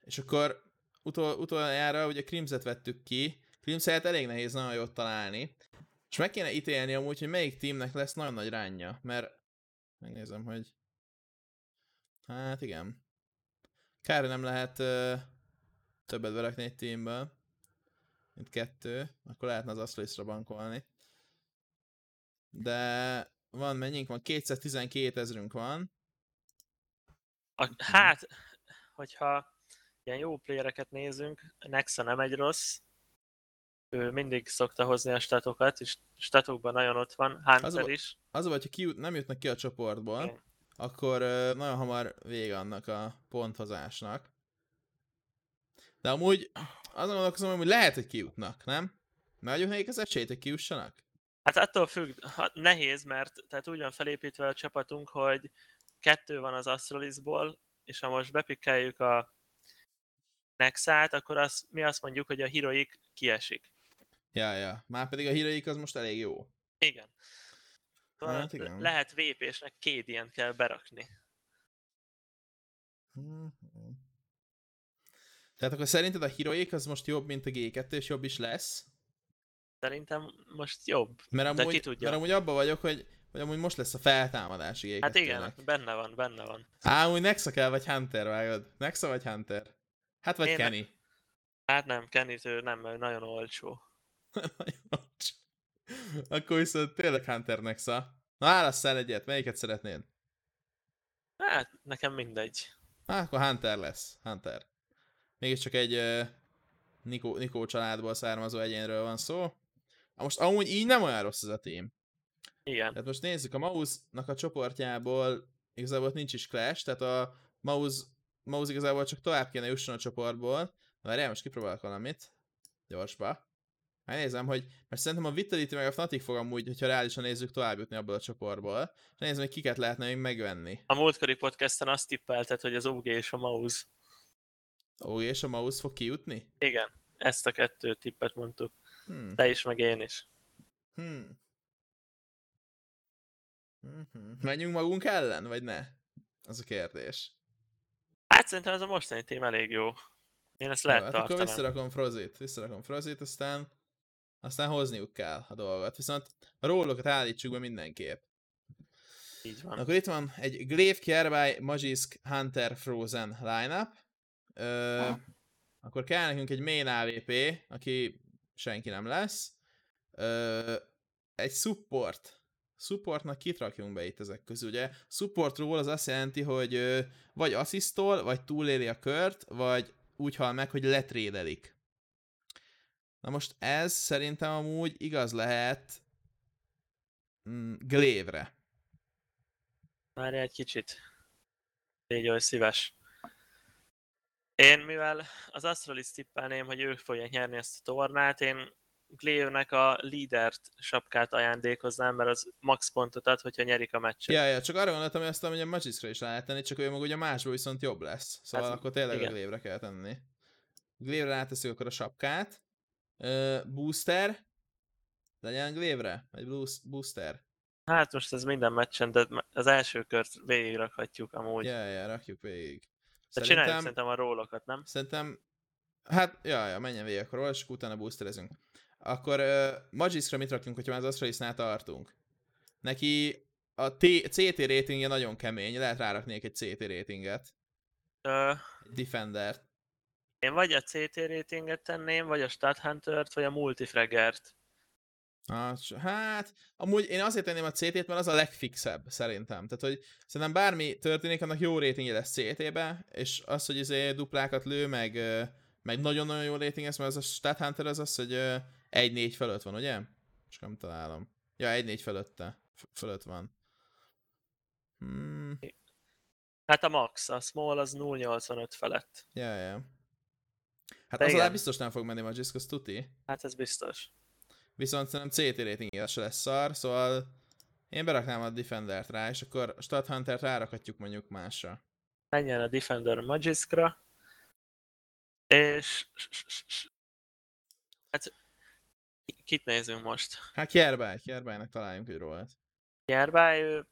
És akkor utol, utoljára ugye Crimset vettük ki. Crimset elég nehéz nagyon jót találni. És meg kéne ítélni amúgy, hogy melyik teamnek lesz nagyon nagy ránja, mert megnézem, hogy hát igen. Kár, nem lehet ö, többet berakni egy teamből, mint kettő, akkor lehetne az Astralisra bankolni. De van mennyink van? 212 ezerünk van. A, hát, hogyha ilyen jó playereket nézünk, Nexa nem egy rossz, ő mindig szokta hozni a statokat, és statokban nagyon ott van, Hunter a- is. Az a baj, hogyha ki, nem jutnak ki a csoportból, Igen. akkor ö, nagyon hamar vége annak a ponthozásnak. De amúgy azon gondolkozom, hogy lehet, hogy kijutnak, nem? Megadjuk nekik az esélyt, hogy kijussanak? Hát attól függ, ha, nehéz, mert tehát úgy van felépítve a csapatunk, hogy kettő van az Astralisból, és ha most bepikkeljük a Nexát, akkor az, mi azt mondjuk, hogy a Heroic kiesik. Ja, ja. Már pedig a híreik az most elég jó. Igen. Hát igen. lehet VP-snek két ilyen kell berakni. Mhm. Tehát akkor szerinted a Heroic az most jobb, mint a G2, és jobb is lesz? Szerintem most jobb. Mert De amúgy, ki tudja. mert amúgy abban vagyok, hogy, hogy amúgy most lesz a feltámadási G2-nek. Hát igen, benne van, benne van. Á, amúgy Nexa kell, vagy Hunter, vágod? Nexa vagy Hunter? Hát vagy Én ne- Kenny. Hát nem, Kenny-től nem, mert nagyon olcsó. Akkor viszont tényleg Hunter Nexa. Na válasszál egyet, melyiket szeretnéd? Hát, nekem mindegy. Hát akkor Hunter lesz. Hunter. Mégiscsak egy uh, Nikó, Nikó családból származó egyénről van szó. Most amúgy így nem olyan rossz ez a team. Igen. Tehát most nézzük, a Mouse-nak a csoportjából igazából nincs is Clash, tehát a Mouse, Mouse igazából csak tovább kéne jusson a csoportból. Várjál, most kipróbálok valamit. Gyorsba. Megnézem, hogy, mert szerintem a Vitality meg a Fnatic fog amúgy, hogyha reálisan nézzük, tovább jutni abból a csoportból. És nézem, hogy kiket lehetne még megvenni. A múltkori podcasten azt tippelted, hogy az OG és a Mouse. Ó, és a Mouse fog kijutni? Igen, ezt a kettő tippet mondtuk. Hmm. Te is, meg én is. Hmm. Mhm. Menjünk magunk ellen, vagy ne? Az a kérdés. Hát szerintem ez a mostani tém elég jó. Én ezt lehet Jó, hát akkor tartanám. visszarakom Frozit, visszarakom Frozit, aztán aztán hozniuk kell a dolgot. Viszont a rólokat állítsuk be mindenképp. Így van. Akkor itt van egy Glaive, Kerbai, Magisk, Hunter, Frozen lineup. Ö, akkor kell nekünk egy main AVP, aki senki nem lesz. Ö, egy support. Supportnak kit rakjunk be itt ezek közül, ugye? Support az azt jelenti, hogy ö, vagy asszisztol, vagy túléli a kört, vagy úgy hal meg, hogy letrédelik. Na most ez szerintem amúgy igaz lehet mm, Glaive-re. Várj egy kicsit. Légy oly szíves. Én, mivel az Astralis tippelném, hogy ők fogják nyerni ezt a tornát, én Glaive-nek a leadert sapkát ajándékoznám, mert az max pontot ad, hogyha nyerik a meccset. Ja, ja, csak arra gondoltam, hogy hogy a Magiskra is lehet tenni, csak ő meg ugye másból viszont jobb lesz. Szóval Hát, akkor tényleg igen. a Glaive-re kell tenni. Glaive-re ráteszünk akkor a sapkát. Uh, booster. Legyen Glaive-re? Boost- booster? Hát most ez minden meccsen, de az első kört végigrakhatjuk amúgy. Ja, ja, rakjuk végig. de csináljuk szerintem a rólokat, nem? Szerintem, hát, ja, ja, menjen végig akkor róla, és utána boosterezünk. Akkor uh, Magiskra mit rakjunk, hogyha már az Astralisnál tartunk? Neki a T- CT ratingje nagyon kemény, lehet ráraknék egy CT ratinget. Egy Defendert. Én vagy a CT ratinget tenném, vagy a Stathuntert, vagy a Multifraggert. Hát, Hát, amúgy én azért tenném a CT-t, mert az a legfixebb, szerintem. Tehát, hogy szerintem bármi történik, annak jó ratingje lesz CT-be, és az, hogy izé duplákat lő, meg, meg nagyon-nagyon jó rating lesz, mert az a Stat Hunter az az, hogy ö, 1-4 fölött van, ugye? Csak nem találom. Ja, 1-4 fölötte. Fölött van. Hmm, Hát a max, a small az 0.85 felett. ja, ja. Hát De az igen. alá biztos nem fog menni Magisk, az tuti. Hát ez biztos. Viszont szerintem CT rating se lesz szar, szóval én beraknám a Defendert rá, és akkor a Stat Huntert rárakhatjuk mondjuk másra. Menjen a Defender Magiskra. És... Hát... Kit nézünk most? Hát Kjerbáj, Kjerbájnak találjunk egy rólat. Nyerbály, ő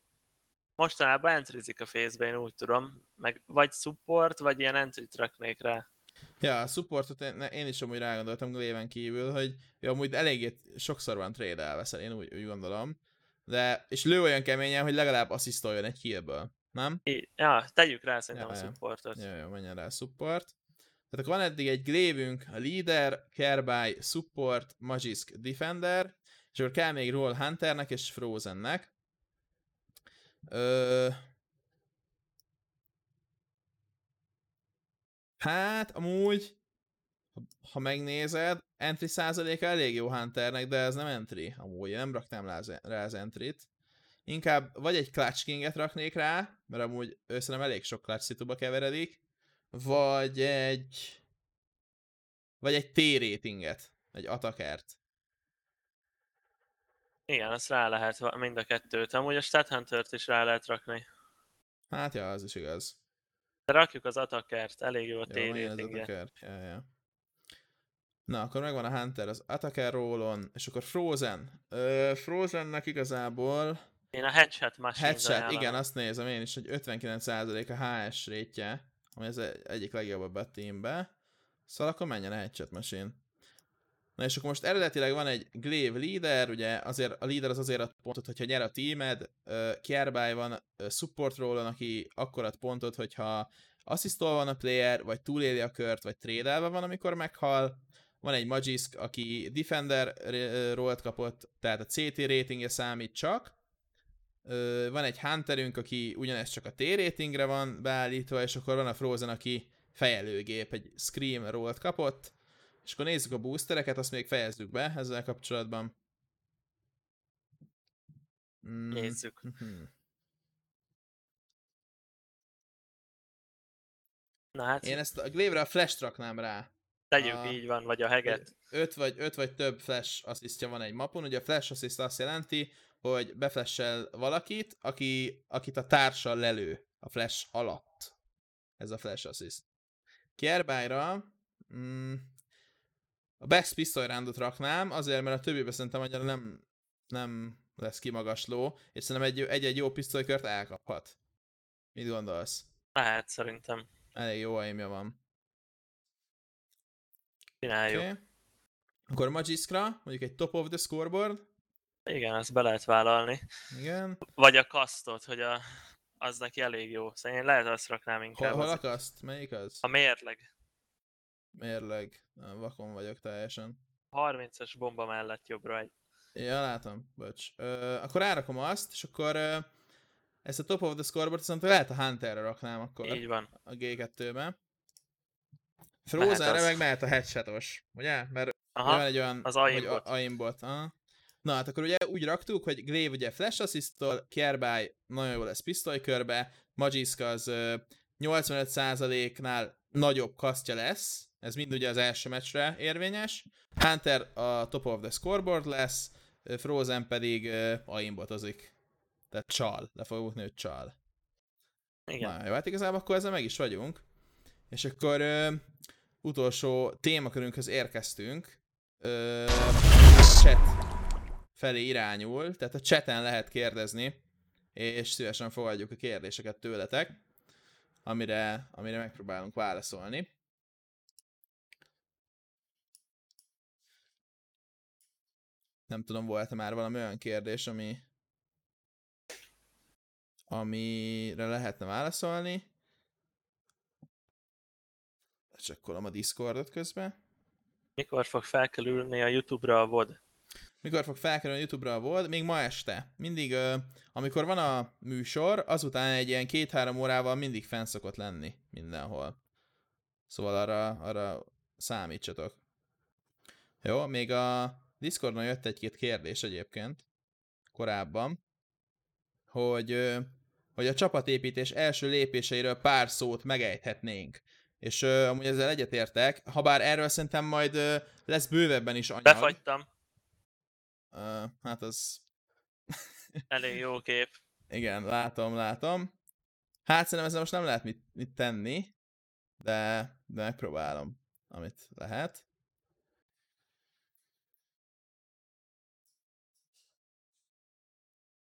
mostanában entrizik a fészbe, én úgy tudom. Meg vagy support, vagy ilyen entrit raknék rá. Ja, a supportot én, én is amúgy rágondoltam Gléven kívül, hogy ő amúgy eléggé sokszor van trade veszel, én úgy, úgy gondolom. De, és lő olyan keményen, hogy legalább asszisztoljon egy killből, nem? I- ja, tegyük rá szerintem Ja, a ja. supportot. Jó, jó, menjen rá a support. Tehát akkor van eddig egy glévünk, a leader, Kerbály, support, Magisk, defender, és akkor kell még roll Hunternek és Frozennek. Ö... Hát, amúgy, ha, megnézed, entry százaléka elég jó Hunternek, de ez nem entry. Amúgy nem raknám rá az, entryt. Inkább vagy egy Clutch Kinget raknék rá, mert amúgy ő szerintem elég sok Clutch szituba keveredik, vagy egy vagy egy T-ratinget, egy atakert. Igen, azt rá lehet mind a kettőt. Amúgy a Stathuntert is rá lehet rakni. Hát ja, az is igaz. De rakjuk az atakert, elég jó a attacker. Ja, ja. Na, akkor megvan a Hunter, az Attacker rollon, és akkor Frozen. Ö, Frozennek igazából Én a Headshot machine headshot, igen, azt nézem én is, hogy 59% a HS rétje, ami az e- egyik legjobb a teambe. Szóval akkor menjen a headshot machine. Na és akkor most eredetileg van egy Glaive leader, ugye azért a leader az azért ad pontot, hogyha nyer a teamed, uh, Kierbáj van uh, support rollon, aki akkor ad pontot, hogyha asszisztol van a player, vagy túléli a kört, vagy trédelve van, amikor meghal. Van egy Magisk, aki Defender rollt kapott, tehát a CT ratingje számít csak. Van egy Hunterünk, aki ugyanezt csak a T ratingre van beállítva, és akkor van a Frozen, aki fejelőgép, egy Scream rollt kapott. És akkor nézzük a boostereket, azt még fejezzük be ezzel kapcsolatban. Mm. Nézzük. Na hát, Én ezt a Glaive-re a flash raknám rá. tegyük a- így van, vagy a heget. 5 vagy, öt vagy több flash asszisztja van egy mapon. Ugye a flash assist azt jelenti, hogy beflessel valakit, aki, akit a társal lelő a flash alatt. Ez a flash assist. Kierbájra mm, a best pistol roundot raknám, azért, mert a többibe szerintem annyira nem, nem lesz kimagasló, és szerintem egy- egy-egy jó pisztolykört elkaphat. Mit gondolsz? Lehet szerintem. Elég jó aimja van. Csináljuk. Okay. Akkor Magiskra, mondjuk egy top of the scoreboard. Igen, ezt be lehet vállalni. Igen. Vagy a kasztot, hogy a, az neki elég jó. Szerintem lehet azt raknám Hol, inkább. hol az- akaszt? Melyik az? A mérleg. Mérleg. Vakon vagyok teljesen. 30-as bomba mellett jobbra egy. Ja, látom. Bocs. Ö, akkor árakom azt, és akkor ö, ezt a top of the scoreboard viszont lehet a Hunterre raknám akkor Így van. a G2-be. Frozenre meg mehet a headshotos, ugye? Mert Aha, van egy olyan, az aimbot. aimbot. Aha. Na hát akkor ugye úgy raktuk, hogy Glaive ugye flash assistol, Kierbáj nagyon jó lesz pisztolykörbe, Magisk az ö, 85%-nál nagyobb kasztja lesz, ez mind ugye az első meccsre érvényes, Hunter a top of the scoreboard lesz, Frozen pedig ö, aimbotozik. Tehát csal, le fogok ütni, hogy csal. Igen. Na, jó, hát igazából akkor ezzel meg is vagyunk. És akkor ö, utolsó témakörünkhöz érkeztünk. Ö, a chat felé irányul, tehát a chaten lehet kérdezni, és szívesen fogadjuk a kérdéseket tőletek, amire, amire megpróbálunk válaszolni. Nem tudom, volt-e már valami olyan kérdés, ami amire lehetne válaszolni. Csekkolom a Discordot közben. Mikor fog felkerülni a Youtube-ra a VOD? Mikor fog felkerülni a YouTube-ra a volt? Még ma este. Mindig, amikor van a műsor, azután egy ilyen két-három órával mindig fenn szokott lenni mindenhol. Szóval arra, arra számítsatok. Jó, még a Discordon jött egy-két kérdés egyébként korábban, hogy, hogy a csapatépítés első lépéseiről pár szót megejthetnénk. És amúgy ezzel egyetértek, ha bár erről szerintem majd lesz bővebben is anyag. Befagytam. Hát az... Elég jó kép. Igen, látom, látom. Hát szerintem ezzel most nem lehet mit, mit tenni, de, de megpróbálom, amit lehet.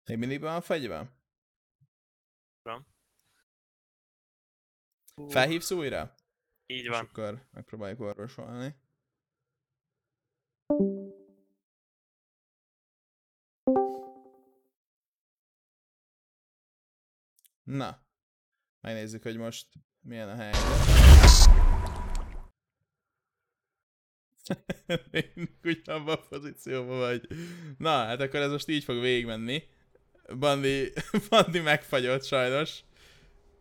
Még mindig van fagyva? Tudom. Hú, Felhívsz újra? Így És van. akkor megpróbáljuk orvosolni. Na, megnézzük, hogy most milyen a helyzet. Még ugyanabban a pozícióban vagy. Na, hát akkor ez most így fog végigmenni. Bandi, Bandi megfagyott sajnos.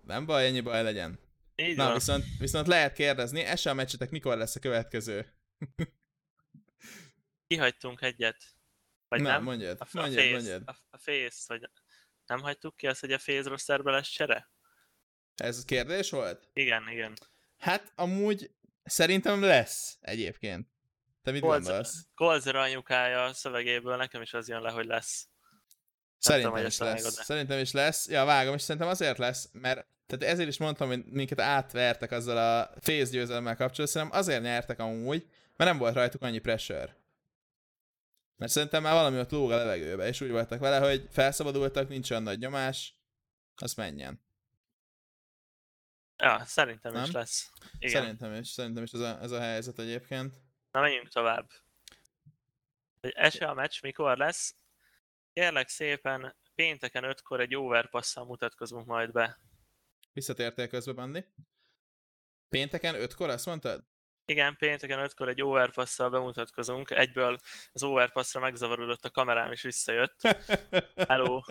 Nem baj, ennyi baj legyen. Így Na, van. viszont, viszont lehet kérdezni, esel meccsetek mikor lesz a következő? Kihagytunk egyet. Vagy Na, nem? mondjad, A, a mondjad, face, mondjad. A, a face, vagy nem hagytuk ki azt, hogy a face rosterbe lesz csere? Ez kérdés volt? Igen, igen. Hát amúgy szerintem lesz egyébként. Te mit gondolsz? Golzer anyukája a szövegéből nekem is az jön le, hogy lesz. Szerintem is lesz. vágod-e. Szerintem is lesz. Ja, vágom, és szerintem azért lesz, mert tehát ezért is mondtam, hogy minket átvertek azzal a face győzelemmel kapcsolatban, szerintem azért nyertek amúgy, mert nem volt rajtuk annyi pressure. Mert szerintem már valami ott lóg a levegőbe, és úgy voltak vele, hogy felszabadultak, nincs olyan nagy nyomás, az menjen. Ja, szerintem Nem? is lesz. Igen. Szerintem is, szerintem is ez a, ez a helyzet egyébként. Na menjünk tovább. Hogy ese a meccs mikor lesz? Kérlek szépen, pénteken 5-kor egy overpasszal mutatkozunk majd be. Visszatértél közbe, Bandi? Pénteken ötkor, azt mondtad? Igen, pénteken 5-kor egy overpasszal bemutatkozunk. Egyből az overpasszra megzavarodott a kamerám és visszajött. Hello.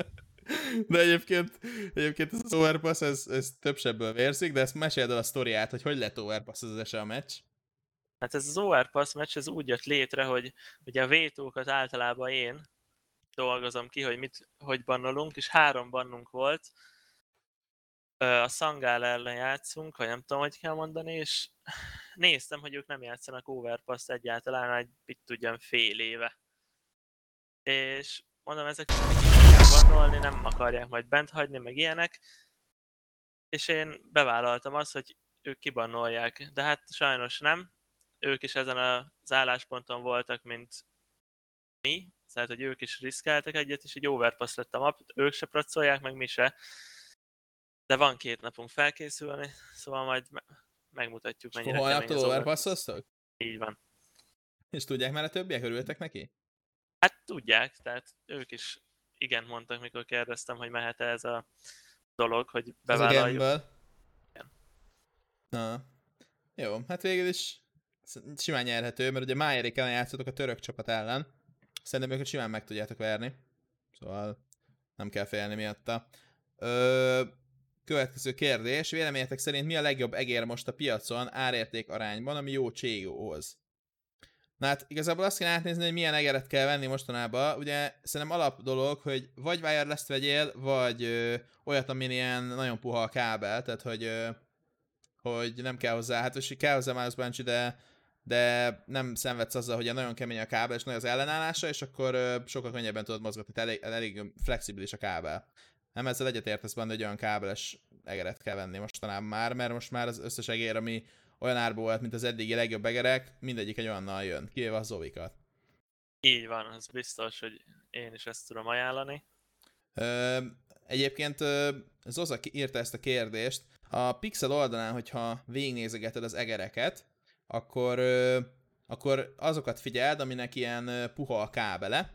De egyébként, egyébként az overpass, ez, ez több sebből vérzik, de ezt meséld el a sztoriát, hogy hogy lett overpass az ese a meccs. Hát ez az overpass meccs, ez úgy jött létre, hogy ugye a vétókat általában én dolgozom ki, hogy mit, hogy bannolunk, és három bannunk volt. A Szangál ellen játszunk, vagy nem tudom, hogy kell mondani, és néztem, hogy ők nem játszanak overpass egyáltalán, egy mit tudjam, fél éve. És mondom, ezek bannolni, nem akarják majd bent hagyni, meg ilyenek. És én bevállaltam azt, hogy ők kibannolják, de hát sajnos nem. Ők is ezen az állásponton voltak, mint mi, tehát hogy ők is riszkáltak egyet, és egy overpass lett a map, ők se pracolják, meg mi se. De van két napunk felkészülni, szóval majd me- megmutatjuk, mennyire kemény Holnaptól az overpass. overpasszoztok? Így van. És tudják már a többiek, örültek neki? Hát tudják, tehát ők is igen mondtak, mikor kérdeztem, hogy mehet-e ez a dolog, hogy Ez a bevállaljuk. Igen. Na. Jó, hát végül is simán nyerhető, mert ugye Májerék ellen játszotok a török csapat ellen. Szerintem őket simán meg tudjátok verni. Szóval nem kell félni miatta. Ö, következő kérdés. Véleményetek szerint mi a legjobb egér most a piacon árérték arányban, ami jó cségóhoz? Na hát igazából azt kell átnézni, hogy milyen egeret kell venni mostanában. Ugye szerintem alap dolog, hogy vagy wireless vegyél, vagy ö, olyat, amin ilyen nagyon puha a kábel, tehát hogy, ö, hogy nem kell hozzá, hát most kell hozzá mouse de, de nem szenvedsz azzal, hogy nagyon kemény a kábel, és nagy az ellenállása, és akkor sokkal könnyebben tudod mozgatni, tehát elég, elég flexibilis a kábel. Nem ezzel egyetértesz benne, hogy olyan kábeles egeret kell venni mostanában már, mert most már az összes egér, ami olyan árba volt, mint az eddigi legjobb egerek, mindegyik egy olyannal jön, kivéve a Zovikat. Így van, az biztos, hogy én is ezt tudom ajánlani. Ö, egyébként Zoza írta ezt a kérdést. A Pixel oldalán, hogyha végignézegeted az egereket, akkor, akkor azokat figyeld, aminek ilyen puha a kábele,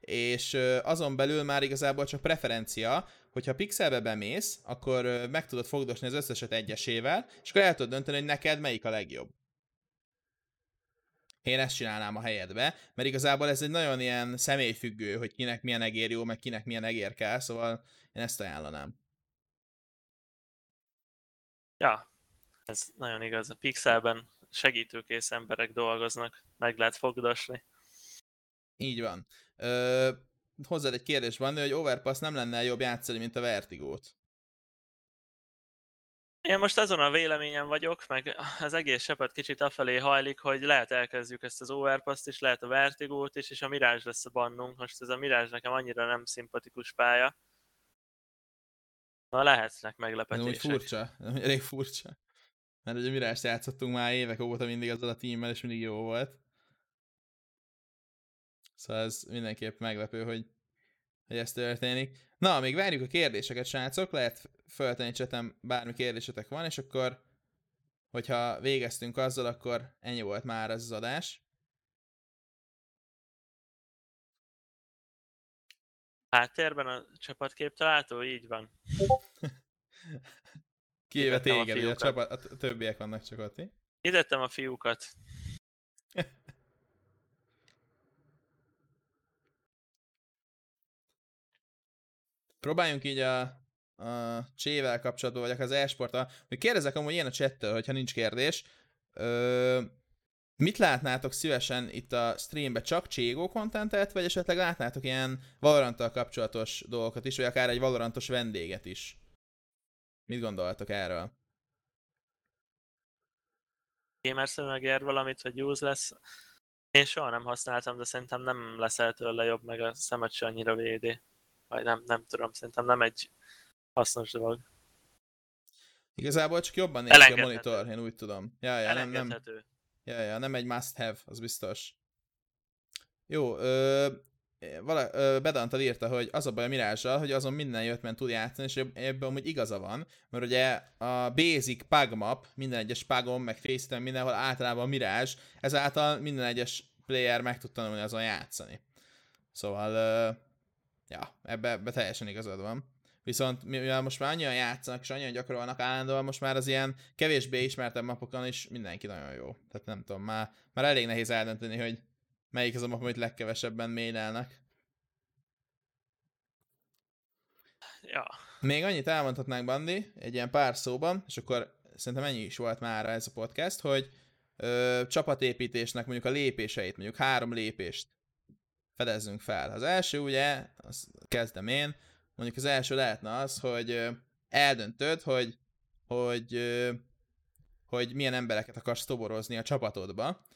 és azon belül már igazából csak preferencia, hogyha pixelbe bemész, akkor meg tudod fogdosni az összeset egyesével, és akkor el tudod dönteni, hogy neked melyik a legjobb. Én ezt csinálnám a helyedbe, mert igazából ez egy nagyon ilyen személyfüggő, hogy kinek milyen egér jó, meg kinek milyen egér kell, szóval én ezt ajánlanám. Ja, ez nagyon igaz. A Pixelben segítőkész emberek dolgoznak, meg lehet fogdosni. Így van. Ö, hozzád egy kérdés van, hogy Overpass nem lenne jobb játszani, mint a Vertigót. Én most azon a véleményen vagyok, meg az egész csapat kicsit afelé hajlik, hogy lehet elkezdjük ezt az overpass is, lehet a Vertigót is, és a Mirage lesz a bannunk. Most ez a Mirage nekem annyira nem szimpatikus pálya. Na lehetnek Ez úgy meglepetések. furcsa, elég furcsa. Mert ugye Mirást játszottunk már évek óta mindig azzal a tímmel, és mindig jó volt. Szóval ez mindenképp meglepő, hogy, hogy ez történik. Na, még várjuk a kérdéseket, srácok. Lehet föltenni csetem bármi kérdésetek van, és akkor, hogyha végeztünk azzal, akkor ennyi volt már ez az adás. Háttérben a csapatkép található? Így van. Kivéve a téged, ugye a, csapat, a t- többiek vannak csak ott, mi? Hitettem a fiúkat. Próbáljunk így a a csével kapcsolatban, vagy az e-sporttal, hogy kérdezek amúgy ilyen a chattől, hogyha nincs kérdés, ö, mit látnátok szívesen itt a streambe, csak Cségó kontentet, vagy esetleg látnátok ilyen Valoranttal kapcsolatos dolgokat is, vagy akár egy Valorantos vendéget is? Mit gondoltok erről? Gamer szemüvegér valamit, hogy use lesz. Én soha nem használtam, de szerintem nem leszel tőle jobb, meg a szemet se annyira védi. Vagy nem, nem tudom, szerintem nem egy hasznos dolog. Igazából csak jobban néz ki a monitor, én úgy tudom. Ja, ja, nem, nem, ja, ja, nem egy must have, az biztos. Jó, ö, vala, ö, Bedantal írta, hogy az a baj a mirázsal, hogy azon minden jöttmen tud játszani, és eb- ebben amúgy igaza van, mert ugye a basic pug map, minden egyes pugom, meg face mindenhol általában a mirázs, ezáltal minden egyes player meg tud tanulni azon játszani. Szóval, ö, ja, ebbe, ebbe teljesen igazad van. Viszont mivel most már annyian játszanak, és annyian gyakorolnak állandóan, most már az ilyen kevésbé ismertebb mapokon is mindenki nagyon jó. Tehát nem tudom, már, már elég nehéz eldönteni, hogy melyik az a map, amit legkevesebben mélelnek. Ja, Még annyit elmondhatnánk, Bandi, egy ilyen pár szóban, és akkor szerintem ennyi is volt már ez a podcast, hogy ö, csapatépítésnek mondjuk a lépéseit, mondjuk három lépést fedezzünk fel. Az első ugye, azt kezdem én, mondjuk az első lehetne az, hogy ö, eldöntöd, hogy, hogy, ö, hogy milyen embereket akarsz toborozni a csapatodba,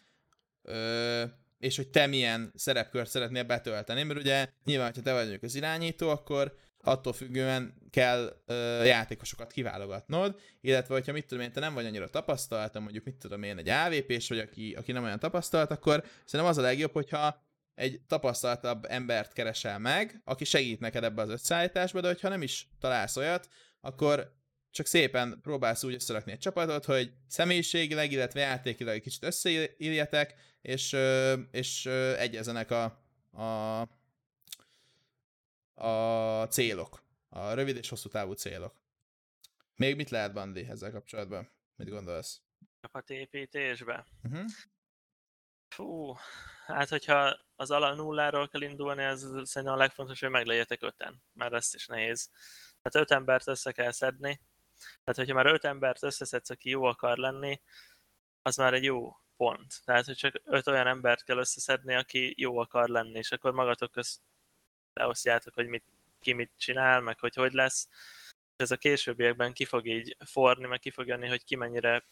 ö, és hogy te milyen szerepkört szeretnél betölteni, mert ugye nyilván, ha te vagy az irányító, akkor attól függően kell ö, játékosokat kiválogatnod, illetve hogyha mit tudom én, te nem vagy annyira tapasztalt, mondjuk mit tudom én, egy AVP-s vagy, aki, aki nem olyan tapasztalt, akkor szerintem az a legjobb, hogyha egy tapasztaltabb embert keresel meg, aki segít neked ebbe az összeállításba, de hogyha nem is találsz olyat, akkor csak szépen próbálsz úgy összerakni egy csapatot, hogy személyiségileg, illetve játékilag egy kicsit összeírjetek, és, és egyezenek a, a, a célok. A rövid és hosszú távú célok. Még mit lehet, Bandi, ezzel kapcsolatban? Mit gondolsz? csapatépítésbe. Uh-huh. Fú, hát hogyha az ala nulláról kell indulni, az szerintem a legfontosabb, hogy meglegyetek öten, mert ezt is nehéz. Tehát öt embert össze kell szedni. Tehát, hogyha már öt embert összeszedsz, aki jó akar lenni, az már egy jó pont. Tehát, hogy csak öt olyan embert kell összeszedni, aki jó akar lenni, és akkor magatok közt leosztjátok, hogy mit, ki mit csinál, meg hogy hogy lesz. Ez a későbbiekben ki fog így forni, meg ki fog jönni, hogy ki mennyire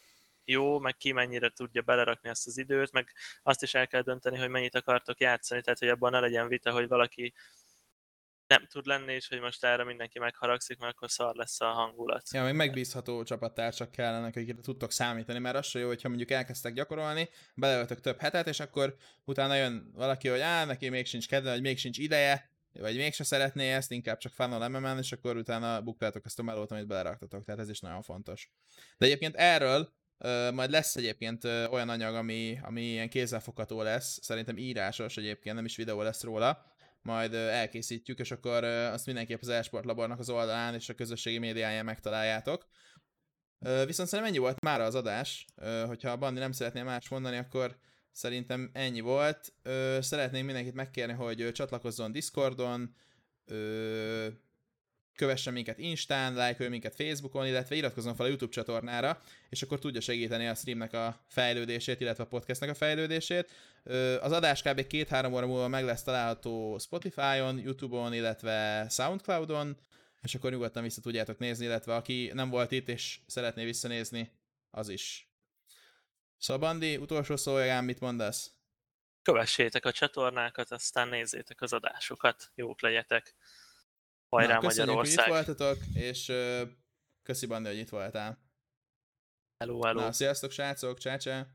jó, meg ki mennyire tudja belerakni ezt az időt, meg azt is el kell dönteni, hogy mennyit akartok játszani, tehát hogy abban ne legyen vita, hogy valaki nem tud lenni, és hogy most erre mindenki megharagszik, mert akkor szar lesz a hangulat. Ja, még megbízható csapattársak kellenek, akikre tudtok számítani, mert az se jó, hogyha mondjuk elkezdtek gyakorolni, beleöltök több hetet, és akkor utána jön valaki, hogy á, neki még sincs kedve, vagy még sincs ideje, vagy mégse szeretné ezt, inkább csak funnel MMN, és akkor utána buktátok azt a melót, amit beleraktatok, tehát ez is nagyon fontos. De egyébként erről majd lesz egyébként olyan anyag, ami, ami ilyen kézzelfogható lesz, szerintem írásos egyébként, nem is videó lesz róla, majd elkészítjük, és akkor azt mindenképp az Esport Labornak az oldalán és a közösségi médiáján megtaláljátok. Viszont szerintem ennyi volt már az adás, hogyha a Bandi nem szeretné más mondani, akkor szerintem ennyi volt. Ö, Szeretnénk mindenkit megkérni, hogy csatlakozzon Discordon, kövessen minket Instán, lájkoljon minket Facebookon, illetve iratkozzon fel a YouTube csatornára, és akkor tudja segíteni a streamnek a fejlődését, illetve a podcastnek a fejlődését. Az adás kb. két-három óra múlva meg lesz található Spotify-on, YouTube-on, illetve Soundcloud-on, és akkor nyugodtan vissza tudjátok nézni, illetve aki nem volt itt és szeretné visszanézni, az is. Szóval Bandi, utolsó szójagán mit mondasz? Kövessétek a csatornákat, aztán nézzétek az adásokat, jók legyetek. Hajrá Na, köszönjük, hogy itt Magyarország! voltatok, és köszi Bandi, hogy itt voltál. Hello, hello! Na, sziasztok srácok, csá, csá.